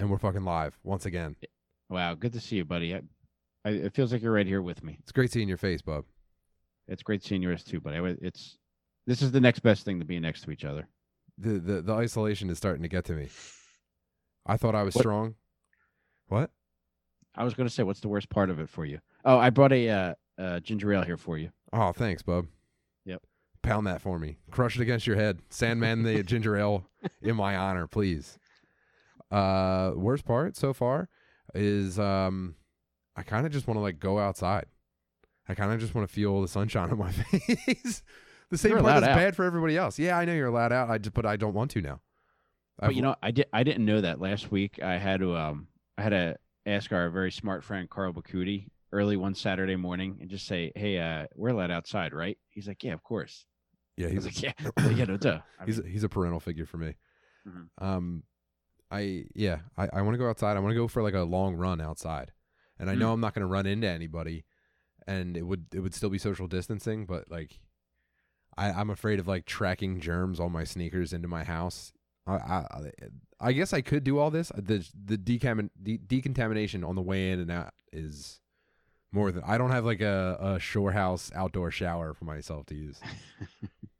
and we're fucking live once again. Wow, good to see you, buddy. I, I, it feels like you're right here with me. It's great seeing your face, bub. It's great seeing yours too, but it's this is the next best thing to being next to each other. The the the isolation is starting to get to me. I thought I was What- strong. What? I was going to say, what's the worst part of it for you? Oh, I brought a uh, uh, ginger ale here for you. Oh, thanks, bub. Yep. Pound that for me. Crush it against your head. Sandman the ginger ale in my honor, please. Uh worst part so far is um I kind of just want to like go outside. I kind of just want to feel the sunshine on my face. the same You're part that's out. bad for everybody else. Yeah, I know you're allowed out. I just but I don't want to now. But you know, I did. I didn't know that last week. I had to. Um, I had to ask our very smart friend Carl Bacuti early one Saturday morning and just say, "Hey, uh, we're allowed outside, right?" He's like, "Yeah, of course." yeah, he's like, "Yeah, yeah, no duh." I he's mean, a, he's a parental figure for me. Mhm. Um, I yeah, I, I want to go outside. I want to go for like a long run outside, and I hmm. know I'm not going to run into anybody, and it would it would still be social distancing, but like, I I'm afraid of like tracking germs on my sneakers into my house. I I, I guess I could do all this. The the decam- de- decontamination on the way in and out is more than I don't have like a, a shore house outdoor shower for myself to use.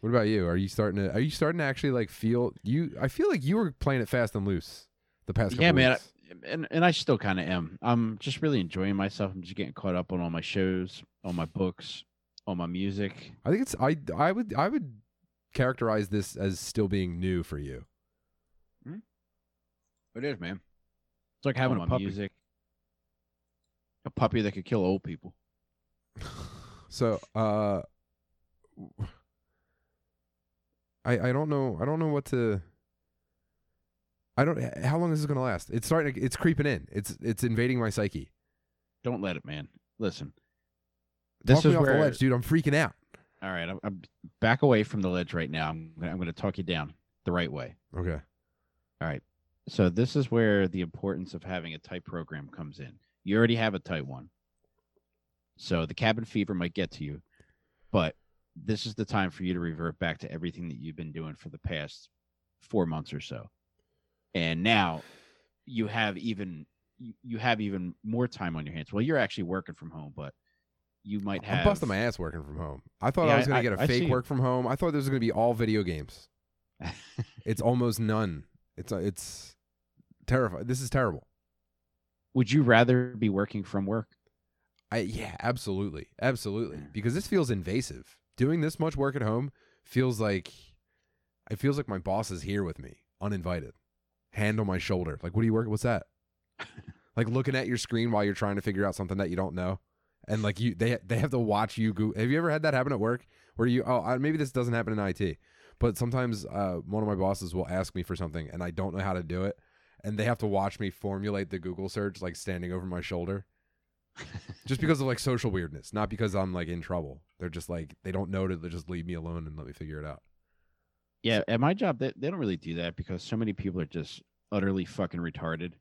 What about you? Are you starting to are you starting to actually like feel you I feel like you were playing it fast and loose the past couple yeah, man. weeks. and and I still kind of am. I'm just really enjoying myself. I'm just getting caught up on all my shows, all my books, all my music. I think it's I I would I would characterize this as still being new for you. It is, man. It's like having a a puppy. music, a puppy that could kill old people. So, uh I I don't know I don't know what to I don't how long is this going to last? It's starting to, it's creeping in. It's it's invading my psyche. Don't let it, man. Listen, Talk this me is where. the ledge, dude. I'm freaking out. All right, I'm, I'm back away from the ledge right now. I'm gonna, I'm going to talk you down the right way. Okay. All right. So this is where the importance of having a tight program comes in. You already have a tight one. So the cabin fever might get to you, but this is the time for you to revert back to everything that you've been doing for the past four months or so. And now you have even you, have even more time on your hands. Well, you're actually working from home, but you might have I'm busting my ass working from home. I thought Yeah, I was going to get a I fake work from home. I thought this was going to be all video games. It's almost none. It's uh, it's terrifying. This is terrible. Would you rather be working from work? I yeah, absolutely, absolutely. Because this feels invasive. Doing this much work at home feels like it feels like my boss is here with me, uninvited, hand on my shoulder. Like, what are you working? What's that? like looking at your screen while you're trying to figure out something that you don't know, and like you, they they have to watch you. Go. Have you ever had that happen at work where you? Oh, maybe this doesn't happen in IT, but sometimes uh, one of my bosses will ask me for something and I don't know how to do it, and they have to watch me formulate the Google search like standing over my shoulder just because of like social weirdness, not because I'm like in trouble. They're just like they don't know to just leave me alone and let me figure it out. Yeah, at my job, they, they don't really do that because so many people are just utterly fucking retarded.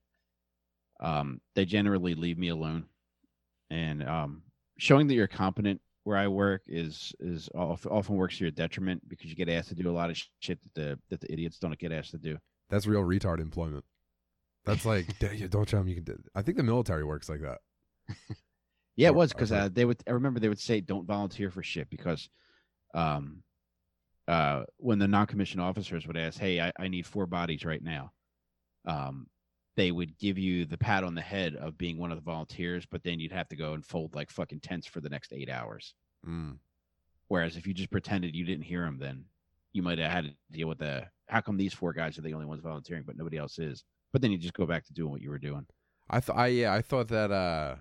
Um, they generally leave me alone, and um, showing that you're competent where I work is is often works to your detriment because you get asked to do a lot of shit that the that the idiots don't get asked to do. That's real retard employment. That's like don't tell them you can. Do. I think the military works like that. Yeah, it was because uh, they would. I remember they would say, "Don't volunteer for shit," because, um, uh, when the non-commissioned officers would ask, "Hey, I, I need four bodies right now," um, they would give you the pat on the head of being one of the volunteers, but then you'd have to go and fold like fucking tents for the next eight hours. Mm. Whereas if you just pretended you didn't hear them, then you might have had to deal with the how come these four guys are the only ones volunteering, but nobody else is. But then you just go back to doing what you were doing. I thought I yeah I thought that uh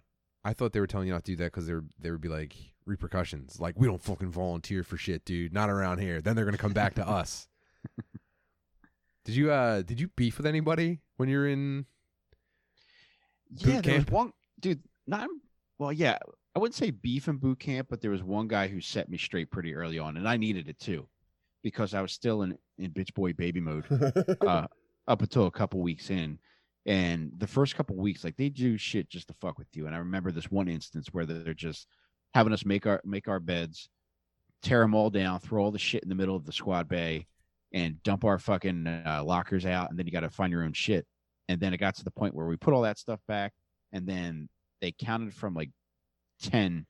I thought they were telling you not to do that because there there would be like repercussions. Like we don't fucking volunteer for shit, dude. Not around here. Then they're gonna come back to us. Did you uh did you beef with anybody when you were in? Boot yeah, there was one dude. Not well, yeah. I wouldn't say beef in boot camp, but there was one guy who set me straight pretty early on, and I needed it too, because I was still in in bitch boy baby mode uh, up until a couple weeks in. And the first couple weeks, like they do shit just to fuck with you. And I remember this one instance where they're just having us make our make our beds, tear them all down, throw all the shit in the middle of the squad bay, and dump our fucking uh, lockers out. And then you got to find your own shit. and then it got to the point where we put all that stuff back, and then they counted from like ten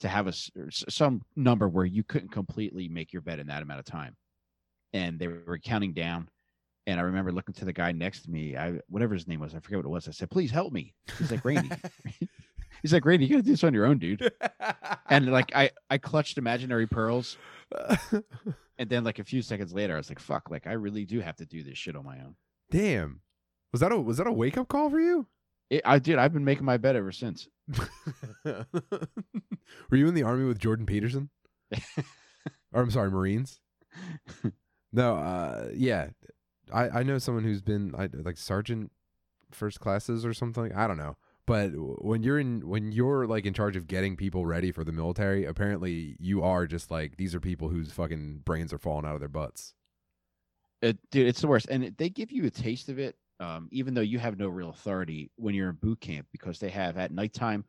to have a some number where you couldn't completely make your bed in that amount of time, and they were counting down. And I remember looking to the guy next to me, I whatever his name was, I forget what it was. I said, "Please help me." He's like, "Randy." He's like, "Randy, you gotta do this on your own, dude." And like, I I clutched imaginary pearls, and then like a few seconds later, I was like, "Fuck!" Like, I really do have to do this shit on my own. Damn. Was that a was that a wake up call for you? It, I did. I've been making my bed ever since. Were you in the army with Jordan Peterson? or I'm sorry, Marines? No, uh yeah. I I know someone who's been I, like sergeant first classes or something. I don't know. But when you're in when you're like in charge of getting people ready for the military, apparently you are just like these are people whose fucking brains are falling out of their butts. It, dude, it's the worst. And they give you a taste of it, um, even though you have no real authority when you're in boot camp, because they have at nighttime.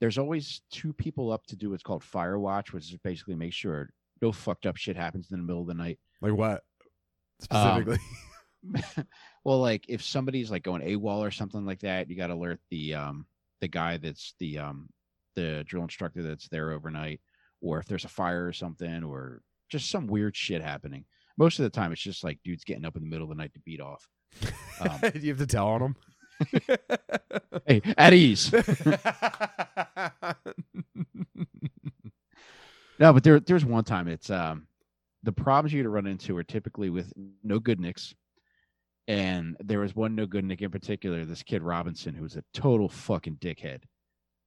There's always two people up to do what's called fire watch, which is basically make sure no fucked up shit happens in the middle of the night. Like what? Um, Specifically. well, like if somebody's like going AWOL or something like that, you got to alert the um the guy that's the um the drill instructor that's there overnight, or if there's a fire or something, or just some weird shit happening. Most of the time, it's just like dudes getting up in the middle of the night to beat off. um, you have to tell on them. Hey, at ease. No, but there there's one time it's um the problems you to run into are typically with no good nicks. And there was one no good nick in particular, this kid Robinson, who was a total fucking dickhead.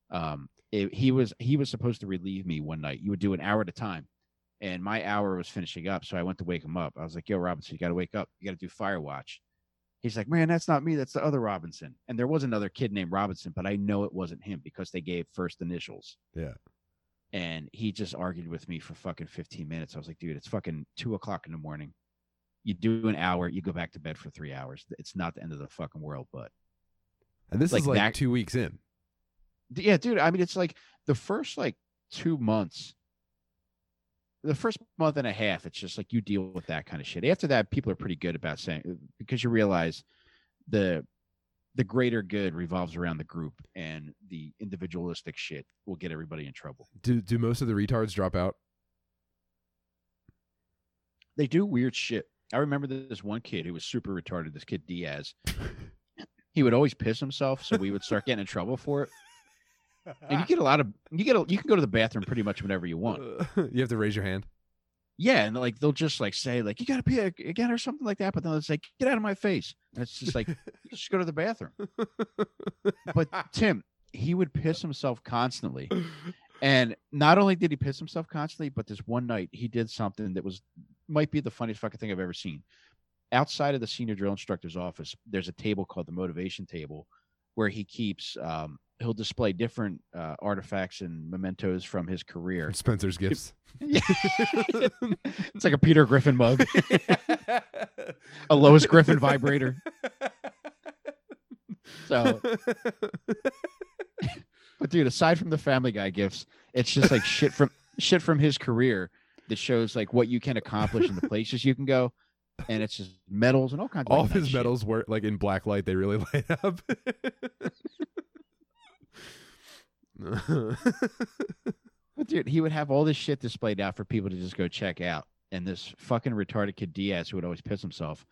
Um it- he was he was supposed to relieve me one night. You would do an hour at a time. And my hour was finishing up. So I went to wake him up. I was like, yo, Robinson, you gotta wake up. You gotta do fire watch. He's like, man, that's not me. That's the other Robinson. And there was another kid named Robinson, but I know it wasn't him because they gave first initials Yeah. and he just argued with me for fucking 15 minutes. I was like, dude, it's fucking two o'clock in the morning. You do an hour, you go back to bed for three hours. It's not the end of the fucking world, but and this Like is like that- two weeks in. Yeah, dude. I mean, it's like the first like two months, the first month and a half, it's just like you deal with that kind of shit. After that, people are pretty good about saying uh, because you realize the the greater good revolves around the group, and the individualistic shit will get everybody in trouble. Do do most of the retards drop out? they do weird shit. I remember this one kid who was super retarded. This kid Diaz. He would always piss himself, so we would start getting in trouble for it. And you get a lot of you get a, you can go to the bathroom pretty much whenever you want. you have to raise your hand. Yeah, and like they'll just like say like you got to pee again or something like that, but then it's like get out of my face. And it's just like just go to the bathroom. But Tim, he would piss himself constantly. And not only did he piss himself constantly, but this one night he did something that was might be the funniest fucking thing I've ever seen. Outside of the senior drill instructor's office, there's a table called the motivation table where he keeps um, he'll display different uh, artifacts and mementos from his career. Spencer's gifts. it's like a Peter Griffin mug, a Lois Griffin vibrator. So, but dude, aside from the Family Guy gifts, it's just like shit from shit from his career that shows like what you can accomplish and the places you can go, and it's just medals and all kinds of All like, his nice shit. medals were like in black light. They really light up. But dude, he would have all this shit displayed out for people to just go check out. And this fucking retarded kid Diaz, who would always piss himself,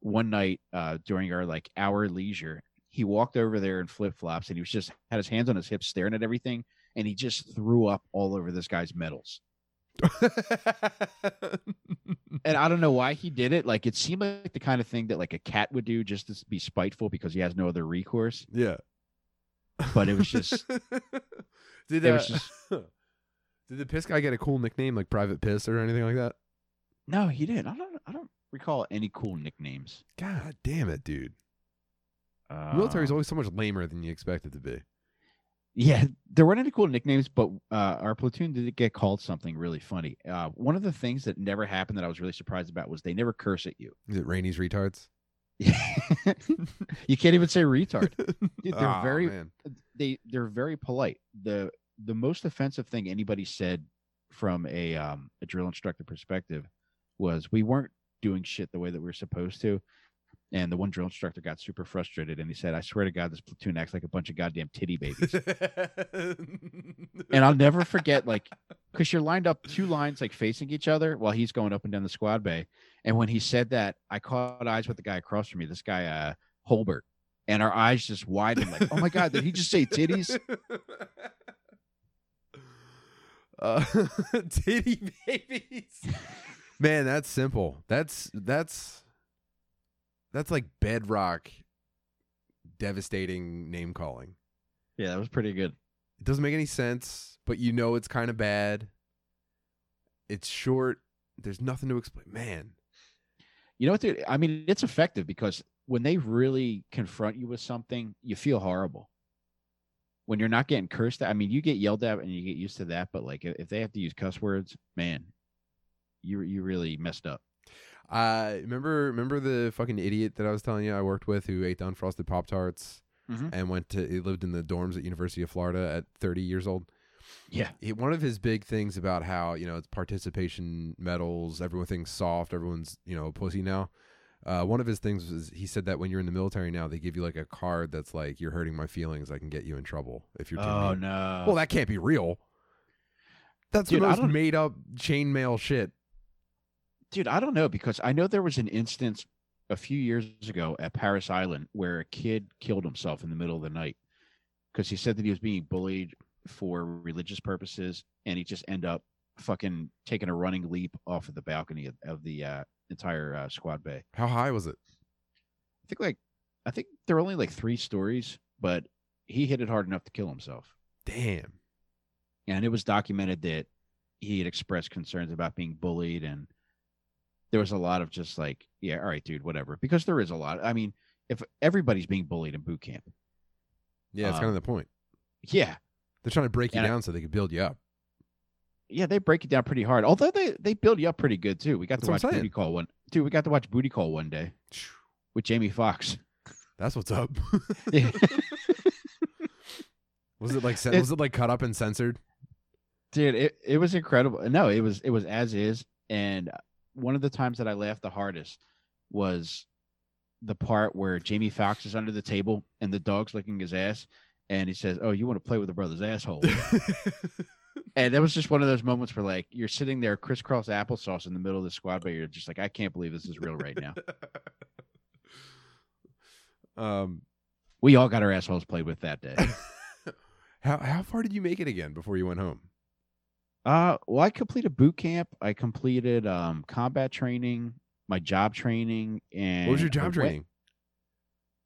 one night uh, during our like hour leisure, he walked over there in flip flops and he was just had his hands on his hips, staring at everything, and he just threw up all over this guy's medals. And I don't know why he did it. Like it seemed like the kind of thing that like a cat would do just to be spiteful because he has no other recourse. yeah. But it was just did it uh, was just did the piss guy get a cool nickname like Private Piss or anything like that? no, he didn't. I don't I don't recall any cool nicknames. God damn it, dude. The military's Um, always so much lamer than you expect it to be. Yeah, there weren't any cool nicknames, but uh, our platoon did get called something really funny. Uh, one of the things that never happened that I was really surprised about was they never curse at you. Is it Rainey's retards? you can't even say retard. Dude, they're Aw, very man. they they're very polite. the The most offensive thing anybody said from a um, a drill instructor perspective was we weren't doing shit the way that we were supposed to. And the one drill instructor got super frustrated and he said, I swear to God, this platoon acts like a bunch of goddamn titty babies. and I'll never forget, like, because you're lined up two lines, like facing each other while he's going up and down the squad bay. And when he said that, I caught eyes with the guy across from me, this guy, uh, Holbert. And our eyes just widened, like, oh my God, did he just say titties? uh, titty babies. Man, that's simple. That's that's that's like bedrock devastating name calling. Yeah, that was pretty good. It doesn't make any sense, but you know it's kind of bad. It's short. There's nothing to explain. Man. You know what? Dude? I mean, it's effective because when they really confront you with something, you feel horrible. When you're not getting cursed at, I mean, you get yelled at and you get used to that, but like if they have to use cuss words, man, you you really messed up. Uh, remember remember the fucking idiot that I was telling you I worked with who ate the unfrosted Pop Tarts Mhm. and went to he lived in the dorms at University of Florida at 30 years old. Yeah. He, one of his big things about how you know it's participation medals, everyone thinks soft, everyone's you know a pussy now. Uh, one of his things was he said that when you're in the military now, they give you like a card that's like you're hurting my feelings, I can get you in trouble if you're too Oh mean. no. Well, that can't be real. That's Dude, the most made up chainmail shit. Dude, I don't know because I know there was an instance a few years ago at Parris Island where a kid killed himself in the middle of the night because he said that he was being bullied for religious purposes, and he just ended up fucking taking a running leap off of the balcony of, of the uh, entire uh, squad bay. How high was it? I think like I think there were only like three stories, but he hit it hard enough to kill himself. Damn. and it was documented that he had expressed concerns about being bullied and there was a lot of just like yeah all right dude whatever because there is a lot i mean if everybody's being bullied in boot camp Yeah, it's kind of Um, the point. yeah They're trying to break you and I- down so they can build you up. yeah they break it down pretty hard although they they build you up pretty good too we got That's to watch booty call one dude we got to watch booty call one day with jamie foxx That's what's up. Was it like It- was it like cut up and censored? dude it, it was incredible no it was it was as is and one of the times that i laughed the hardest was the part where jamie foxx is under the table and the dog's licking his ass and he says oh you want to play with a brother's asshole? And that was just one of those moments where like you're sitting there crisscross applesauce in the middle of the squad but you're just like i can't believe this is real right now. Um, we all got our assholes played with that day. How how far did you make it again before you went home? Uh, well, I completed boot camp. I completed um combat training, my job training, and What was your job went- training?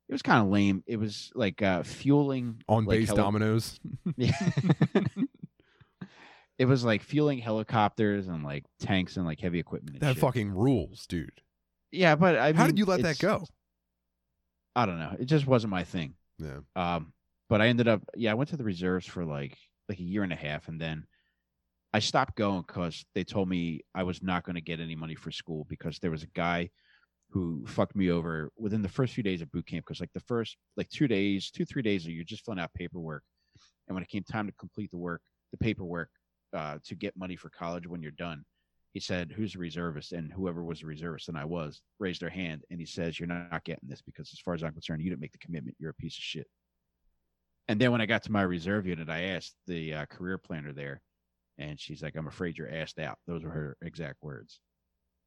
It was kind of lame. It was like uh fueling On like, base heli- dominoes. Yeah. it was like fueling helicopters and like tanks and like heavy equipment. And That shit. fucking rules, dude. yeah, but I How did you let that go? I don't know. It just wasn't my thing. Yeah. Um, but I ended up, yeah, I went to the reserves for like like a year and a half, and then I stopped going because they told me I was not going to get any money for school because there was a guy who fucked me over within the first few days of boot camp. Because like the first like two days, two three days, you're just filling out paperwork, and when it came time to complete the work, the paperwork uh, to get money for college when you're done. He said, "Who's a reservist?" And whoever was a reservist, and I was, raised their hand, and he says, "You're not getting this because, as far as I'm concerned, you didn't make the commitment. You're a piece of shit." And then when I got to my reserve unit, I asked the uh, career planner there, and she's like, "I'm afraid you're asked out." Those were her exact words.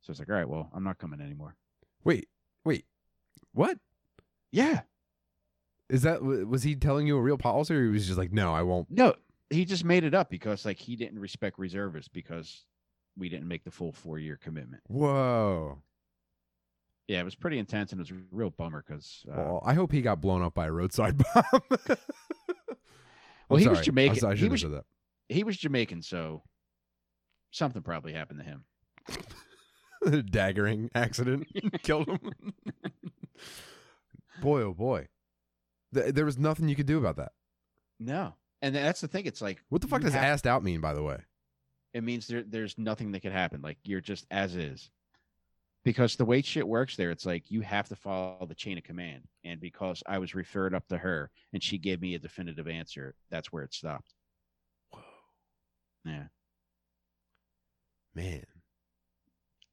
So it's like, "All right, well, I'm not coming anymore." Wait, wait. What Yeah, is that? Was he telling you a real policy, or he was just like, "No, I won't." no, he just made it up because like he didn't respect reservists because we didn't make the full four year commitment. Whoa. Yeah, it was pretty intense, and it was a real bummer because uh, Well, I hope he got blown up by a roadside bomb. well, he was Jamaican. I, He shouldn't was- have said he was Jamaican, so something probably happened to him. Daggering accident killed him. boy, oh boy. Th- there was nothing you could do about that. No, and that's the thing. It's like What the fuck does have- assed out mean, by the way? it means there there's nothing that could happen. Like you're just as is. Because the way shit works there, it's like you have to follow the chain of command. And because I was referred up to her and she gave me a definitive answer, that's where it stopped. Yeah. Man.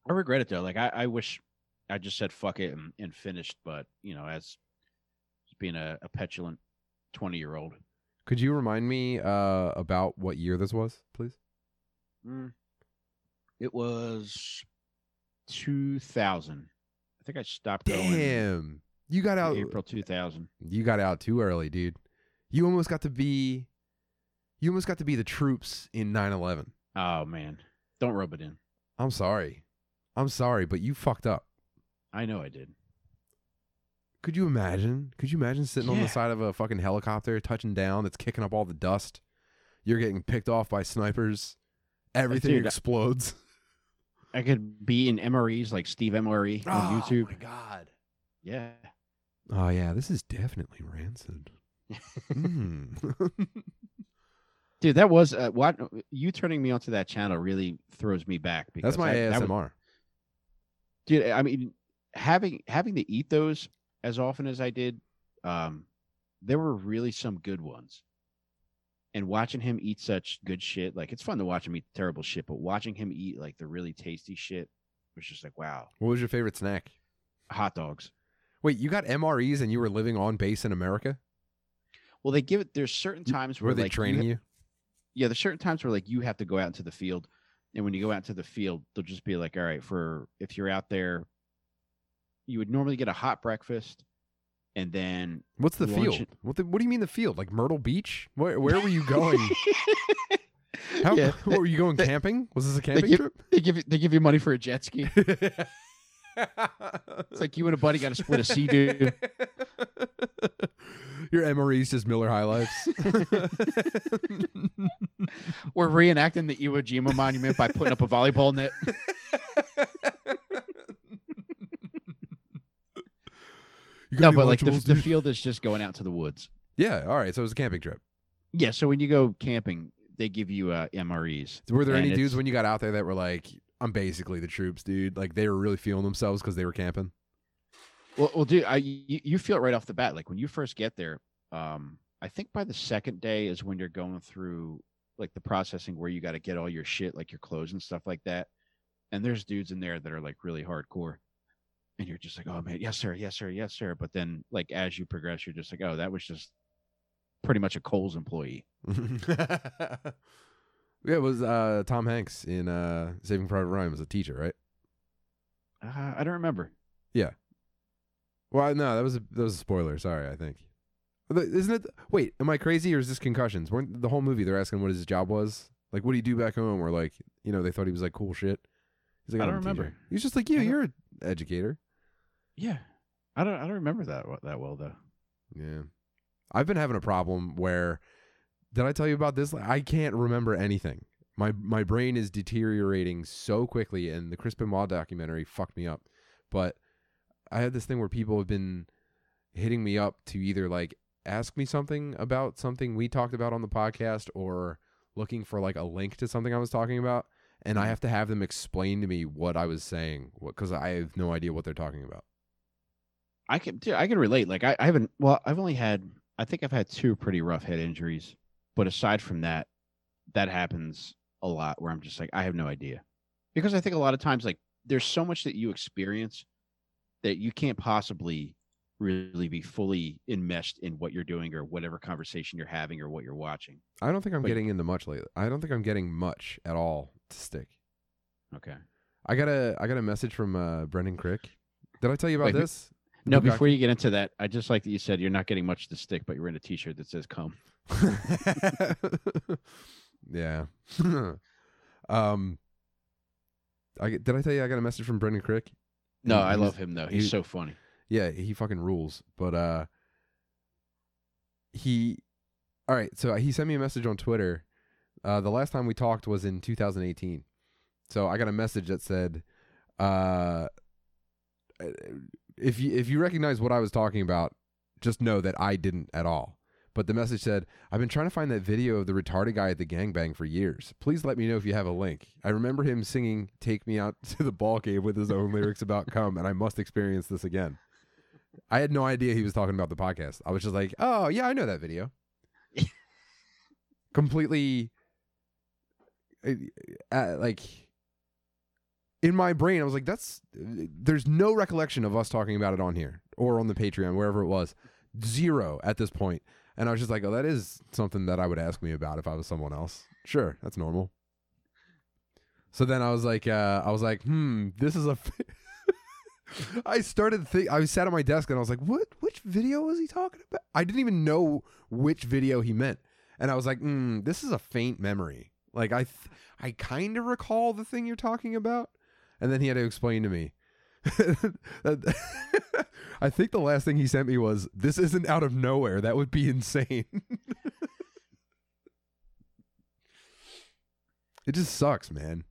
I regret it though. Like I, I wish I just said fuck it and, and finished. But you know, as, being a, a petulant twenty year old, Could you remind me uh, about what year this was, please? Mm. It was 2000. I think I stopped going Damn, you got out. April 2000. You got out too early, dude. You almost got to be. You almost got to be the troops in 9/11. Oh man, don't rub it in. I'm sorry. I'm sorry, but you fucked up. I know I did. Could you imagine? Could you imagine sitting on the side of a fucking helicopter, touching down, that's kicking up all the dust? You're getting picked off by snipers. Everything dude, explodes. I could be in MREs like Steve MRE on YouTube. Oh my god. Yeah. Oh yeah, this is definitely rancid. Mm. Dude, that was uh, what you turning me onto that channel really throws me back because That's my I- that was- ASMR. dude i mean having having to eat those as often as i did um there were really some good ones and watching him eat such good shit like it's fun to watch him eat terrible shit but watching him eat like the really tasty shit was just like wow What was your favorite snack? hot dogs Wait, you got MREs and you were living on base in America? well they give it there's certain times where Were they like, you training ha- you? Yeah there's certain times where like you have to go out into the field and when you go out to the field they'll just be like all right for if you're out there you would normally get a hot breakfast and then What's the field? and- What the, What do you mean the field? Like Myrtle Beach? Where Where were you going? How, yeah, were you going they- camping? Was this a camping give- trip? they give you they give you money for a jet ski. It's like you and a buddy got to split a sea, dude. Your MREs just Miller High Lifes. We're reenacting the Iwo Jima monument by putting up a volleyball net. You No, but like the, the field is just going out to the woods. Yeah, all right. So it was a camping trip. Yeah, so when you go camping, they give you uh, MREs. Were there And any dudes when you got out there that were like, "I'm basically the troops, dude"? Like they were really feeling themselves because they were camping. Well, well, dude, I, you, you feel it right off the bat. Like when you first get there, um, I think by the second day is when you're going through like the processing where you got to get all your shit, like your clothes and stuff like that. And there's dudes in there that are like really hardcore. And you're just like, oh man, yes, sir, yes, sir, yes, sir. But then, like, as you progress, you're just like, oh, that was just pretty much a Kohl's employee. yeah, it was uh, Tom Hanks in uh, Saving Private Ryan was a teacher, right? Uh, I don't remember. Well, no, that was a that was a spoiler. Sorry, I think. Isn't it? Wait, am I crazy or is this concussions? Weren't the whole movie they're asking what his job was? Like, what do you do back home? Or like, you know, they thought he was like cool shit. He's like, I don't a teacher." remember. He's just like you. You're an educator. Yeah, I don't. I don't remember that that well though. Yeah. I've been having a problem where did I tell you about this? I can't remember anything. My my brain is deteriorating so quickly and the Crispin Benoit documentary fucked me up. But I had this thing where people have been hitting me up to either like ask me something about something we talked about on the podcast or looking for like a link to something I was talking about and I Mhm. have to have them explain to me what I was saying because I have no idea what they're talking about. I can. Dude, I can relate. Like I, I haven't. Well, I've only had. I think I've had two pretty rough head injuries, but aside from that, that happens a lot where I'm just like, I have no idea, because I think a lot of times like there's so much that you experience that you can't possibly really be fully enmeshed in what you're doing or whatever conversation you're having or what you're watching. I don't think I'm But- getting into much lately. I don't think I'm getting much at all to stick. Okay. I got a I got a message from uh, Brendan Crick. Did I tell you about Wait, this? No, before you get into that, I just like that you said you're not getting much to stick, but you're in a T-shirt that says "come." yeah. um. I did I tell you I got a message from Brendan Crick? No, I love him though. He's he- so funny. Yeah, he fucking rules. But uh he All right, so he sent me a message on Twitter. Uh the last time we talked was in 2018. So I got a message that said uh if you if you recognize what I was talking about, just know that I didn't at all. But the message said, I've been trying to find that video of the retarded guy at the gangbang for years. Please let me know if you have a link. I remember him singing Take Me Out to the Ball Game with his own lyrics about come, and I must experience this again. I had no idea he was talking about the podcast. I was just like, oh, yeah, I know that video. Completely, uh, uh, like, in my brain, I was like, "That's." There's no recollection of us talking about it on here or on the Patreon, wherever it was. Zero at this point. And I was just like, "Oh, that is something that I would ask me about if I was someone else." Sure, that's normal. So then I was like, uh, I was like, "Hmm, this is a." F-. I started think. I sat at my desk and I was like, "What? Which video was he talking about?" I didn't even know which video he meant, and I was like, "Hmm, this is a faint memory. Like I, th- I kind of recall the thing you're talking about." And then he had to explain to me. I think the last thing he sent me was, "This isn't out of nowhere. That would be insane." it just sucks, man.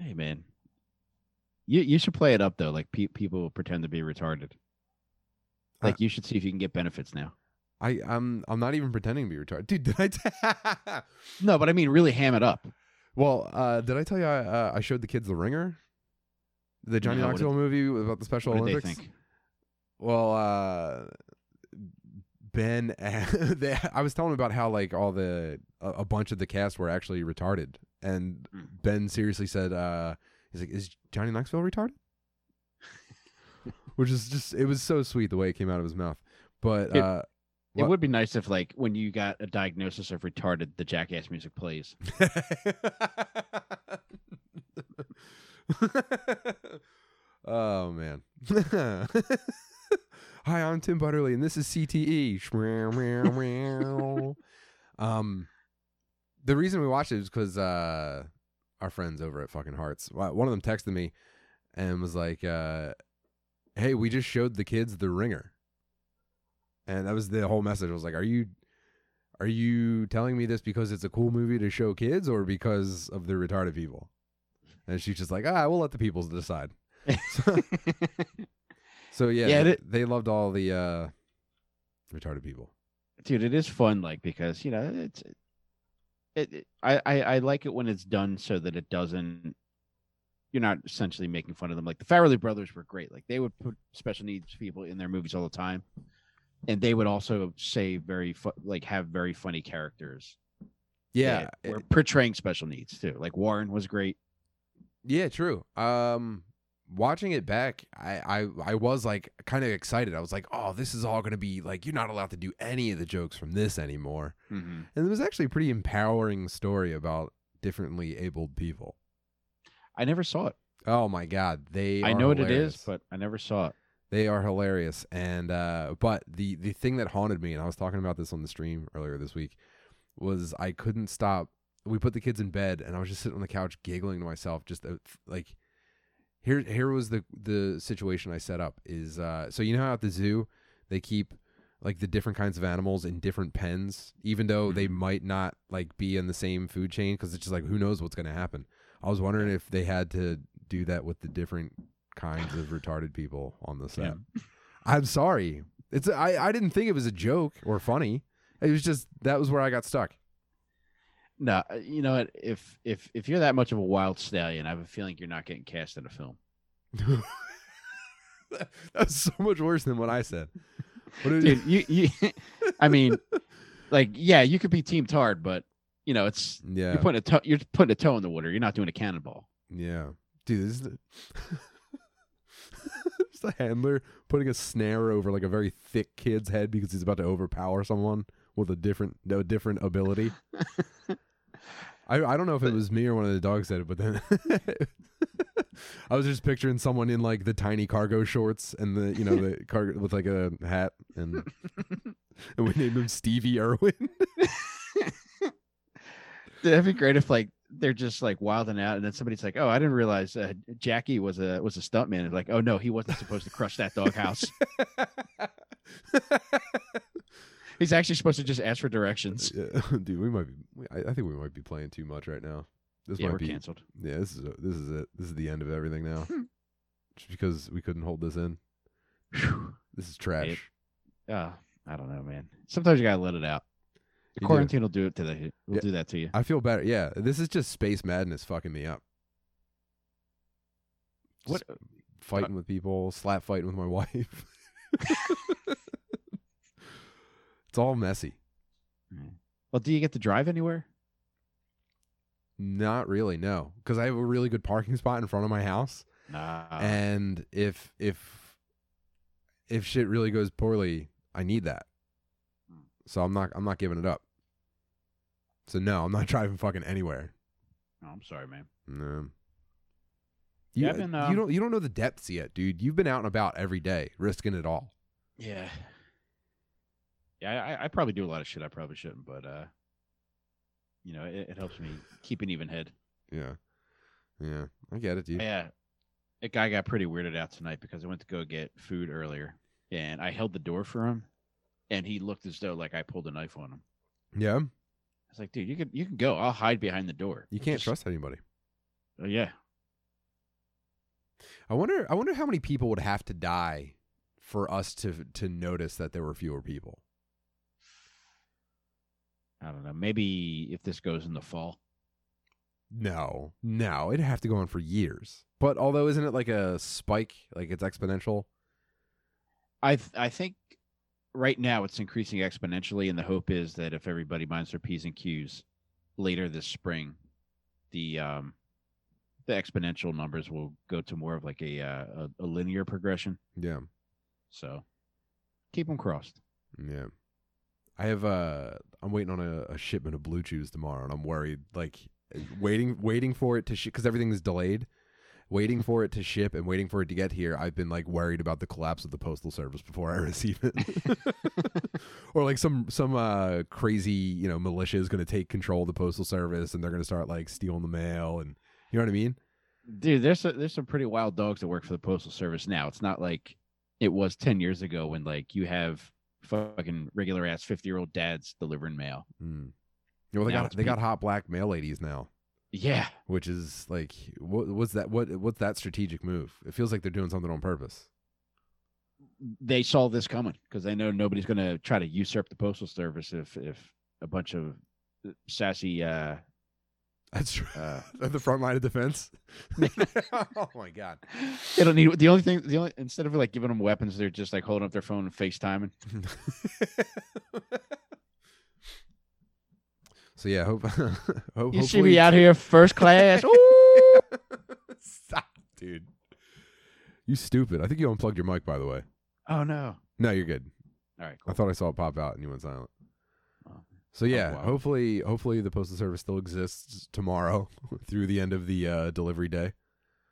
Hey man, you you should play it up though. Like pe- people pretend to be retarded. Uh, Like you should see if you can get benefits now. I I'm I'm not even pretending to be retarded, dude. Did I? T- No, but I mean really ham it up. well, uh, did I tell you I uh, I showed the kids The Ringer, the Johnny No, what Knoxville movie about the Special What did Olympics? they think? Well, uh, Ben, they, I was telling him about how like all the a, a bunch of the cast were actually retarded, and Mm. Ben seriously said, uh, "He's like, is Johnny Knoxville retarded?" Which is just it was so sweet the way it came out of his mouth. But It- uh, It What? would be nice if like when you got a diagnosis of retarded, the jackass music plays. oh man. Hi, I'm Tim Butterly, and this is CTE. Um, the reason we watched it is because uh, our friends over at fucking Hearts, one of them texted me and was like, uh, "Hey, we just showed the kids The Ringer," and that was the whole message. I was like, "Are you?" Are you telling me this because it's a cool movie to show kids or because of the retarded people? And she's just like, ah, we'll let the people decide. So yeah, Yeah, they, it- they loved all the uh, retarded people. Dude, it is fun, like because you know it's. It, it I, I I like it when it's done so that it doesn't. You're not essentially making fun of them. Like the Farrelly brothers were great. Like they would put special needs people in their movies all the time, and they would also say very fu- like have very funny characters. Yeah, were portraying special needs too. Like Warren was great. Yeah, true. Um, watching it back, I I, I was like kind of excited. I was like, oh, this is all gonna be like you're not allowed to do any of the jokes from this anymore. Mm-hmm. And it was actually a pretty empowering story about differently abled people. I never saw it. Oh my god, they I know what it is, but I never saw it. They are hilarious. And uh but the the thing that haunted me and I was talking about this on the stream earlier this week was I couldn't stop. We put the kids in bed and I was just sitting on the couch giggling to myself just uh, like here here was the the situation I set up is uh so you know how at the zoo they keep like the different kinds of animals in different pens even though they Mhm. might not like be in the same food chain cuz it's just like who knows what's going to happen. I was wondering if they had to do that with the different kinds of retarded people on the set. I'm sorry. It's I I didn't think it was a joke or funny. It was just that was where I got stuck. No, uh, you know what? If if if you're that much of a wild stallion, I have a feeling you're not getting cast in a film. That's so much worse than what I said. What Dude, you you I mean, like, yeah, you could be team Tard, but you know, it's yeah, you're putting a toe you're putting a toe in the water. You're not doing a cannonball. yeah, dude. This is the handler putting a snare over like a very thick kid's head because he's about to overpower someone with a different no different ability. I I don't know if it was me or one of the dogs said it, but then I was just picturing someone in like the tiny cargo shorts and the you know the cargo with like a hat and and we named him Stevie Irwin. That'd be great if like they're just like wilding out, and then somebody's like, "Oh, I didn't realize uh, Jackie was a was a stuntman." And like, "Oh no, he wasn't supposed to crush that doghouse. He's actually supposed to just ask for directions." Yeah, dude, we might be. I, I think we might be playing too much right now. This Yeah, might we're be. canceled. Yeah, this is this is it. This is the end of everything now. Just because we couldn't hold this in. Whew. This is trash. Uh, I don't know, man. Sometimes you gotta let it out. You do. Quarantine will do it to the will Yeah. do that to you. I feel better. Yeah, this is just space madness fucking me up. What- Just fighting with people, slap fighting with my wife. it's all messy. Well, do you get to drive anywhere? Not really, no, because I have a really good parking spot in front of my house, Nah. and if if if shit really goes poorly, I need that. Hmm. So I'm not I'm not giving it up. So no, I'm not driving fucking anywhere. oh, I'm sorry, man. No. You, I've been, you um, don't you don't know the depths yet, dude. You've been out and about every day, risking it all. Yeah. Yeah, I, I probably do a lot of shit I probably shouldn't, but uh, you know, it, it helps me keep an even head. Yeah, yeah, I get it, dude. Yeah, a guy got pretty weirded out tonight because I went to go get food earlier, and I held the door for him, and he looked as though like I pulled a knife on him. Yeah, I was like, dude, you can you can go. I'll hide behind the door. you can't Just- trust anybody. Oh, yeah, I wonder. I wonder how many people would have to die for us to to notice that there were fewer people. I don't know. Maybe if this goes in the fall. No, no, it'd have to go on for years. But although, isn't it like a spike? Like it's exponential. I th- I think right now it's increasing exponentially, and the hope is that if everybody minds their p's and q's later this spring, the um the exponential numbers will go to more of like a uh, a, a linear progression. Yeah, So keep them crossed. yeah. I have. Uh, I'm waiting on a, a shipment of blue chews tomorrow, and I'm worried. Like waiting, waiting for it to ship because everything is delayed. Waiting for it to ship and waiting for it to get here, I've been like worried about the collapse of the postal service before I receive it, or like some some uh, crazy you know militia is going to take control of the postal service and they're going to start like stealing the mail and you know what I mean? Dude, there's a, there's some pretty wild dogs that work for the postal service now. It's not like it was ten years ago when like you have fucking regular ass fifty year old dads delivering mail. Mm. Well, they Now got they got hot black mail ladies now, Yeah, which is like what what's that what what's that strategic move? It feels like they're doing something on purpose. they saw this coming because they know nobody's going to try to usurp the postal service if if a bunch of sassy uh That's true. uh the front line of defense. oh my god. they don't need the only thing the only instead of like giving them weapons they're just like holding up their phone and FaceTiming. so yeah, hope. hope You see hopefully- me out here first class. Stop, dude. You stupid. I think you unplugged your mic, by the way. Oh no. No, you're good. All right, I thought I saw it pop out and you went silent. Oh. So yeah, wow. hopefully, hopefully the postal service still exists tomorrow through the end of the uh, delivery day.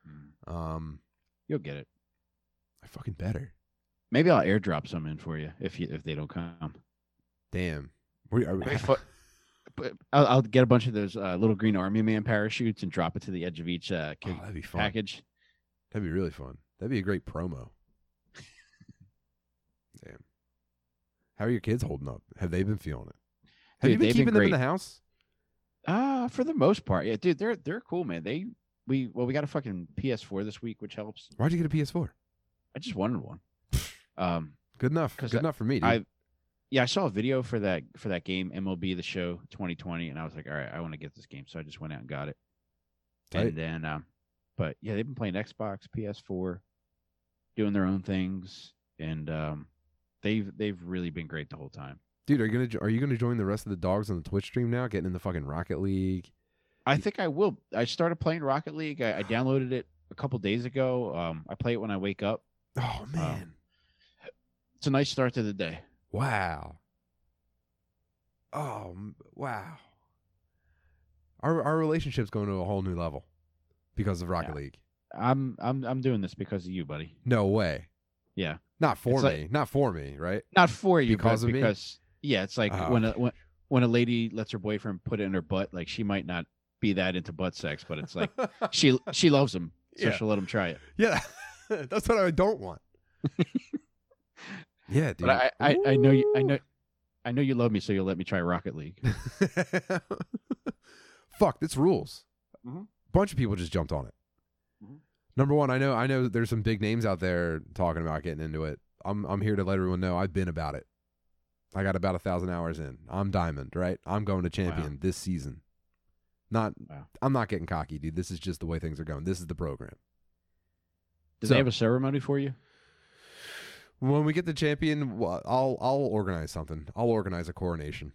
Mm. Um, You'll get it. I fucking better. Maybe I'll airdrop some in for you if you if they don't come. Damn. We, are, but I'll, I'll get a bunch of those uh, little green army man parachutes and drop it to the edge of each uh, oh, that'd be fun. package. That'd be really fun. That'd be a great promo. Damn. How are your kids holding up? Have they been feeling it? Have Dude, you been they've been keeping them in the house? Uh for the most part, yeah, dude, they're they're cool, man. They we well, we got a fucking PS4 this week, which helps. Why'd you get a PS4? I just wanted one. Um, Good enough. Good I- enough for me, dude. I yeah, I saw a video for that for that game MLB The Show 2020, and I was like, all right, I want to get this game, so I just went out and got it. And then, um, but yeah, they've been playing Xbox, PS4, doing their own things, and um, they've they've really been great the whole time. Dude, are you gonna are you gonna join the rest of the dogs on the Twitch stream now? Getting in the fucking Rocket League. I think I will. I started playing Rocket League. I, I downloaded it a couple days ago. Um, I play it when I wake up. Oh man! It's a nice start to the day. wow. Oh wow. Our our relationship's going to a whole new level because of Rocket Yeah. League. I'm I'm I'm doing this because of you, buddy. No way. Yeah, Not for It's me. like- Not for me. Right. not for you, Because of me? because yeah, it's like Oh, when a when, when a lady lets her boyfriend put it in her butt, like she might not be that into butt sex, but it's like she she loves him, so Yeah. she'll let him try it. yeah. That's what I don't want. yeah, dude. But I, I I know you I know I know you love me, so you'll let me try Rocket League. Fuck, this rules. Mhm. Bunch of people just jumped on it. Mhm. Number one, I know I know there's some big names out there talking about getting into it. I'm I'm here to let everyone know I've been about it. I got about a thousand hours in. I'm diamond, right? I'm going to champion this season. Not Wow. I'm not getting cocky, dude. This is just the way things are going. This is the program. Does So- they have a ceremony for you? When we get the champion, I'll I'll organize something. I'll organize a coronation.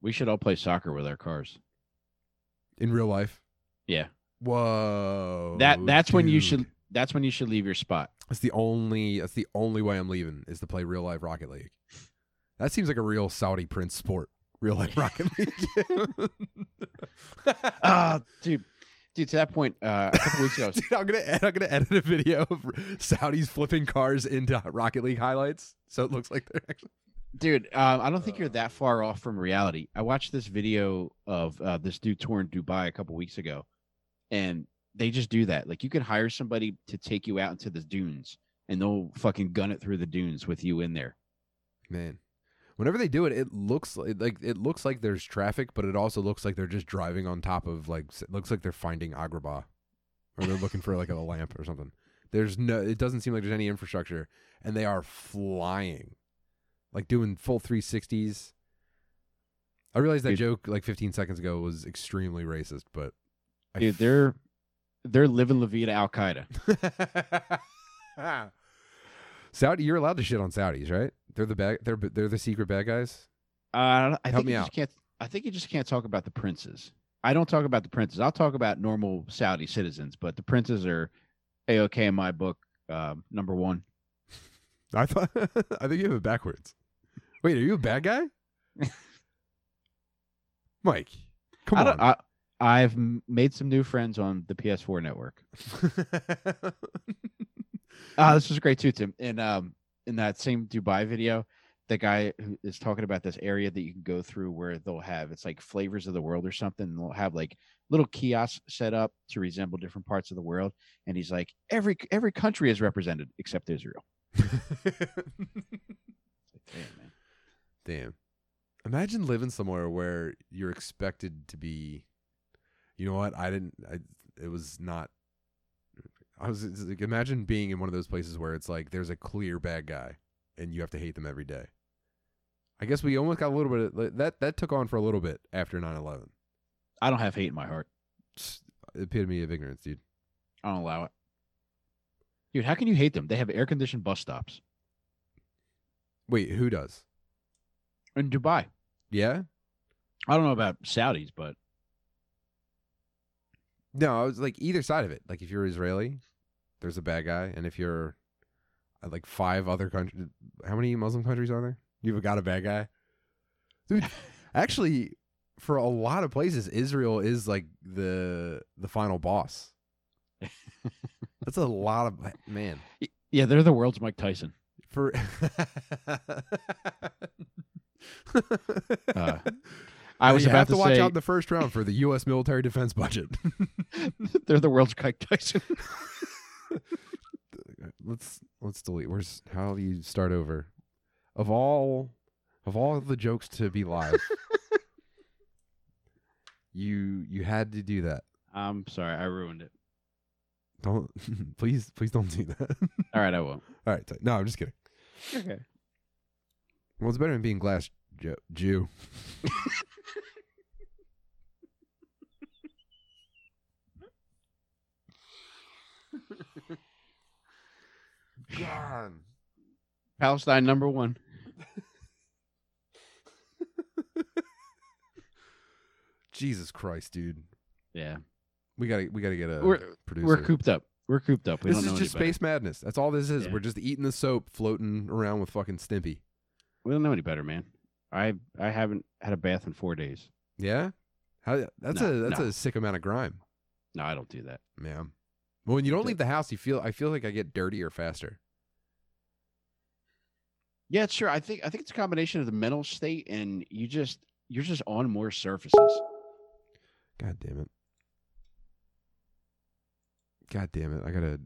We should all play soccer with our cars. In real life. Yeah. Whoa. that that's when you should that's when you should leave your spot. That's the only that's the only way I'm leaving is to play real life Rocket League. That seems like a real Saudi prince sport. Real life Rocket League. Ah, dude. Dude, to that point, uh, a couple weeks ago, Dude, I'm gonna ed- I'm gonna edit a video of Saudis flipping cars into Rocket League highlights, so it looks like they're actually. dude, um, I don't think you're that far off from reality. I watched this video of uh, this dude touring Dubai a couple weeks ago, and they just do that. Like, you can hire somebody to take you out into the dunes, and they'll fucking gun it through the dunes with you in there. Man, whenever they do it, it looks like, like it looks like there's traffic, but it also looks like they're just driving on top of like it looks like they're finding Agrabah, or they're looking for like a lamp or something. There's no, it doesn't seem like there's any infrastructure, and they are flying, like doing full 360s. I realized that Dude. joke like 15 seconds ago was extremely racist, but Dude, they're they're living La Vida Al Qaeda. Saudi, you're allowed to shit on Saudis, right? They're the bad. They're they're the secret bad guys. Uh, I Help think me you out. just can't. I think you just can't talk about the princes. I don't talk about the princes. I'll talk about normal Saudi citizens, but the princes are a okay in my book. Um, number one. I thought I think you have it backwards. Wait, are you a bad guy? Mike, come I on. don't, I, I've m- made some new friends on the PS4 network. Ah, this was great too, Tim. In um, in that same Dubai video, the guy who is talking about this area that you can go through where they'll have it's like flavors of the world or something. And they'll have like little kiosks set up to resemble different parts of the world. And he's like, every every country is represented except Israel. Damn, man. Damn. Imagine living somewhere where you're expected to be. You know what? I didn't. I. It was not. I was like, imagine being in one of those places where it's like there's a clear bad guy, and you have to hate them every day. I guess we almost got a little bit of that. That took on for a little bit after 9-11. I don't have hate in my heart. Just Epitome of ignorance, dude. I don't allow it. Dude, how can you hate them? They have air conditioned bus stops Wait, who does? in Dubai. Yeah. I don't know about Saudis, but No, I was like either side of it. Like if you're Israeli, there's a bad guy, and if you're uh, like five other countries, how many Muslim countries are there? You've got a bad guy, dude. actually, for a lot of places, Israel is like the the final boss. That's a lot of man yeah, they're the world's Mike Tyson. for. Uh, I was you about have to, to watch say out in the first round for the U.S. military defense budget. they're the world's Mike Tyson. let's let's delete. Where's how do you start over? Of all of all the jokes to be live, you you had to do that. I'm sorry, I ruined it. Don't please please don't do that. All right, I won't. all right, no, I'm just kidding. Okay. Well, it's better than being glass Jew. Jew. God. Palestine number one. Jesus Christ, dude. Yeah, We gotta we gotta get a We're- producer. we're cooped up. We're cooped up. We this don't is know just any space madness. That's all this is. Yeah. We're just eating the soap, floating around with fucking Stimpy. We don't know any better, man. I I haven't had a bath in four days. Yeah, how that's No, a that's no. a sick amount of grime, No, I don't do that. man. Well, when you don't leave the house, you feel I feel like I get dirtier faster. Yeah, sure. I think I think it's a combination of the mental state and you just you're just on more surfaces. God damn it. God damn it. I got a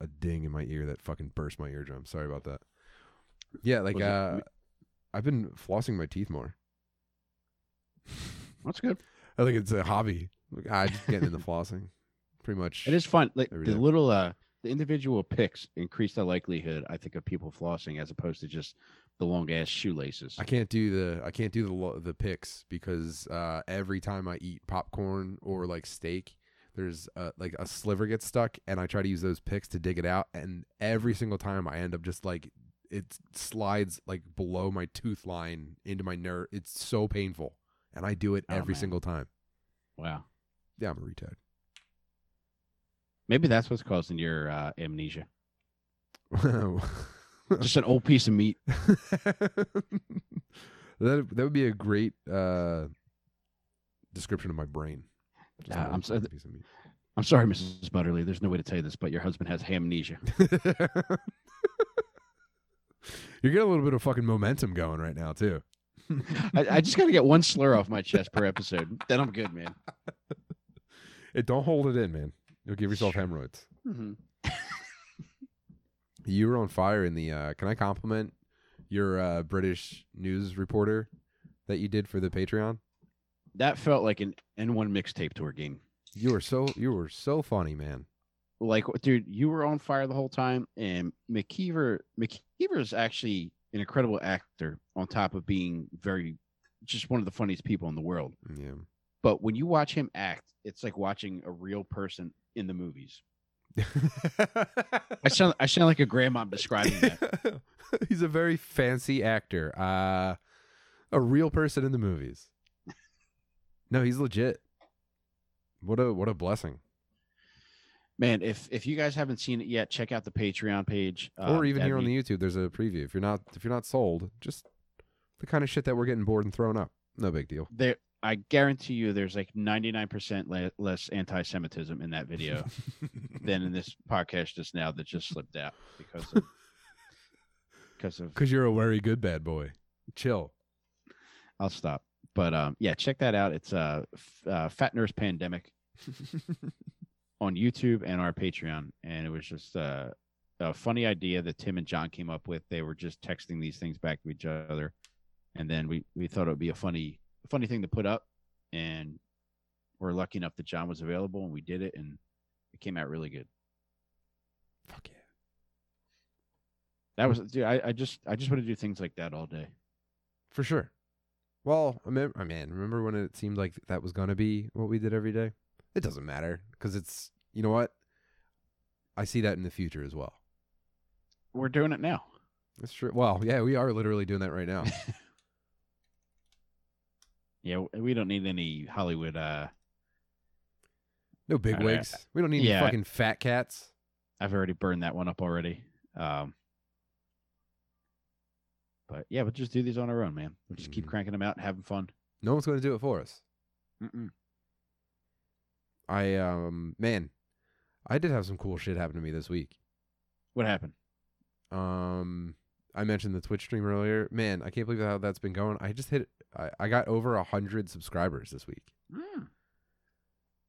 a ding in my ear that fucking burst my eardrum. Sorry about that. Yeah, like Was it- uh I've been flossing my teeth more. That's good. I think it's a hobby. I just getting into flossing. Pretty much. It is fun. Like the day. little uh the individual picks increase the likelihood, I think, of people flossing as opposed to just the long ass shoelaces. I can't do the I can't do the lo- the picks because uh, every time I eat popcorn or like steak, there's uh, like a sliver gets stuck, and I try to use those picks to dig it out, and every single time I end up just like it slides like below my tooth line into my nerve. It's so painful, and I do it Oh, every man. single time. Wow. Yeah, I'm a retard. Maybe that's what's causing your uh, amnesia. Just an old piece of meat. that that would be a great uh, description of my brain. Uh, I'm so- piece of meat. I'm sorry, Mrs. Butterly. There's no way to tell you this, but your husband has amnesia. You're getting a little bit of fucking momentum going right now too. I, I just got to get one slur off my chest per episode. Then I'm good, man. It don't hold it in, man. You'll give yourself hemorrhoids. hmm You were on fire in the. Uh, can I compliment your uh, British news reporter that you did for the Patreon? That felt like an AND1 mixtape tour game. You were so you were so funny, man. Like, dude, you were on fire the whole time, and McKeever, McKeever is actually an incredible actor. On top of being very, just one of the funniest people in the world. Yeah. But when you watch him act, it's like watching a real person in the movies. I sound, I sound like a grandma describing that. He's a very fancy actor. Uh, a real person in the movies. No, he's legit. What a what a blessing. Man, if if you guys haven't seen it yet, check out the Patreon page. or Um, even here on the YouTube, there's a preview. If you're not if you're not sold, just the kind of shit that we're getting bored and thrown up. No big deal. there. I guarantee you, there's like 99% le- less anti-Semitism in that video than in this podcast just now that just slipped out because of because of. Because you're a very good bad boy. Chill. I'll stop. But um, yeah, check that out. It's uh, f- uh Fat Nurse Pandemic on YouTube and our Patreon, and it was just uh, a funny idea that Tim and John came up with. They were just texting these things back to each other, and then we we thought it would be a funny funny thing to put up, and we're lucky enough that John was available, and we did it, and it came out really good. Fuck yeah. That was dude. I, I just I just want to do things like that all day. For sure. Well, I mean, I mean, remember when it seemed like that was gonna be what we did every day? It doesn't matter because it's you know what? I see that in the future as well. We're doing it now. That's true. Well, yeah, we are literally doing that right now. Yeah, we don't need any Hollywood. uh No big wigs. We don't need yeah. any fucking fat cats. I've already burned that one up already. Um, but yeah, we'll just do these on our own, man. We'll just keep Mhm. cranking them out and having fun. No one's gonna do it for us. Mm-mm. I um man, I did have some cool shit happen to me this week. What happened? Um, I mentioned the Twitch stream earlier. Man, I can't believe how that's been going. I just hit. I, I got over a hundred subscribers this week,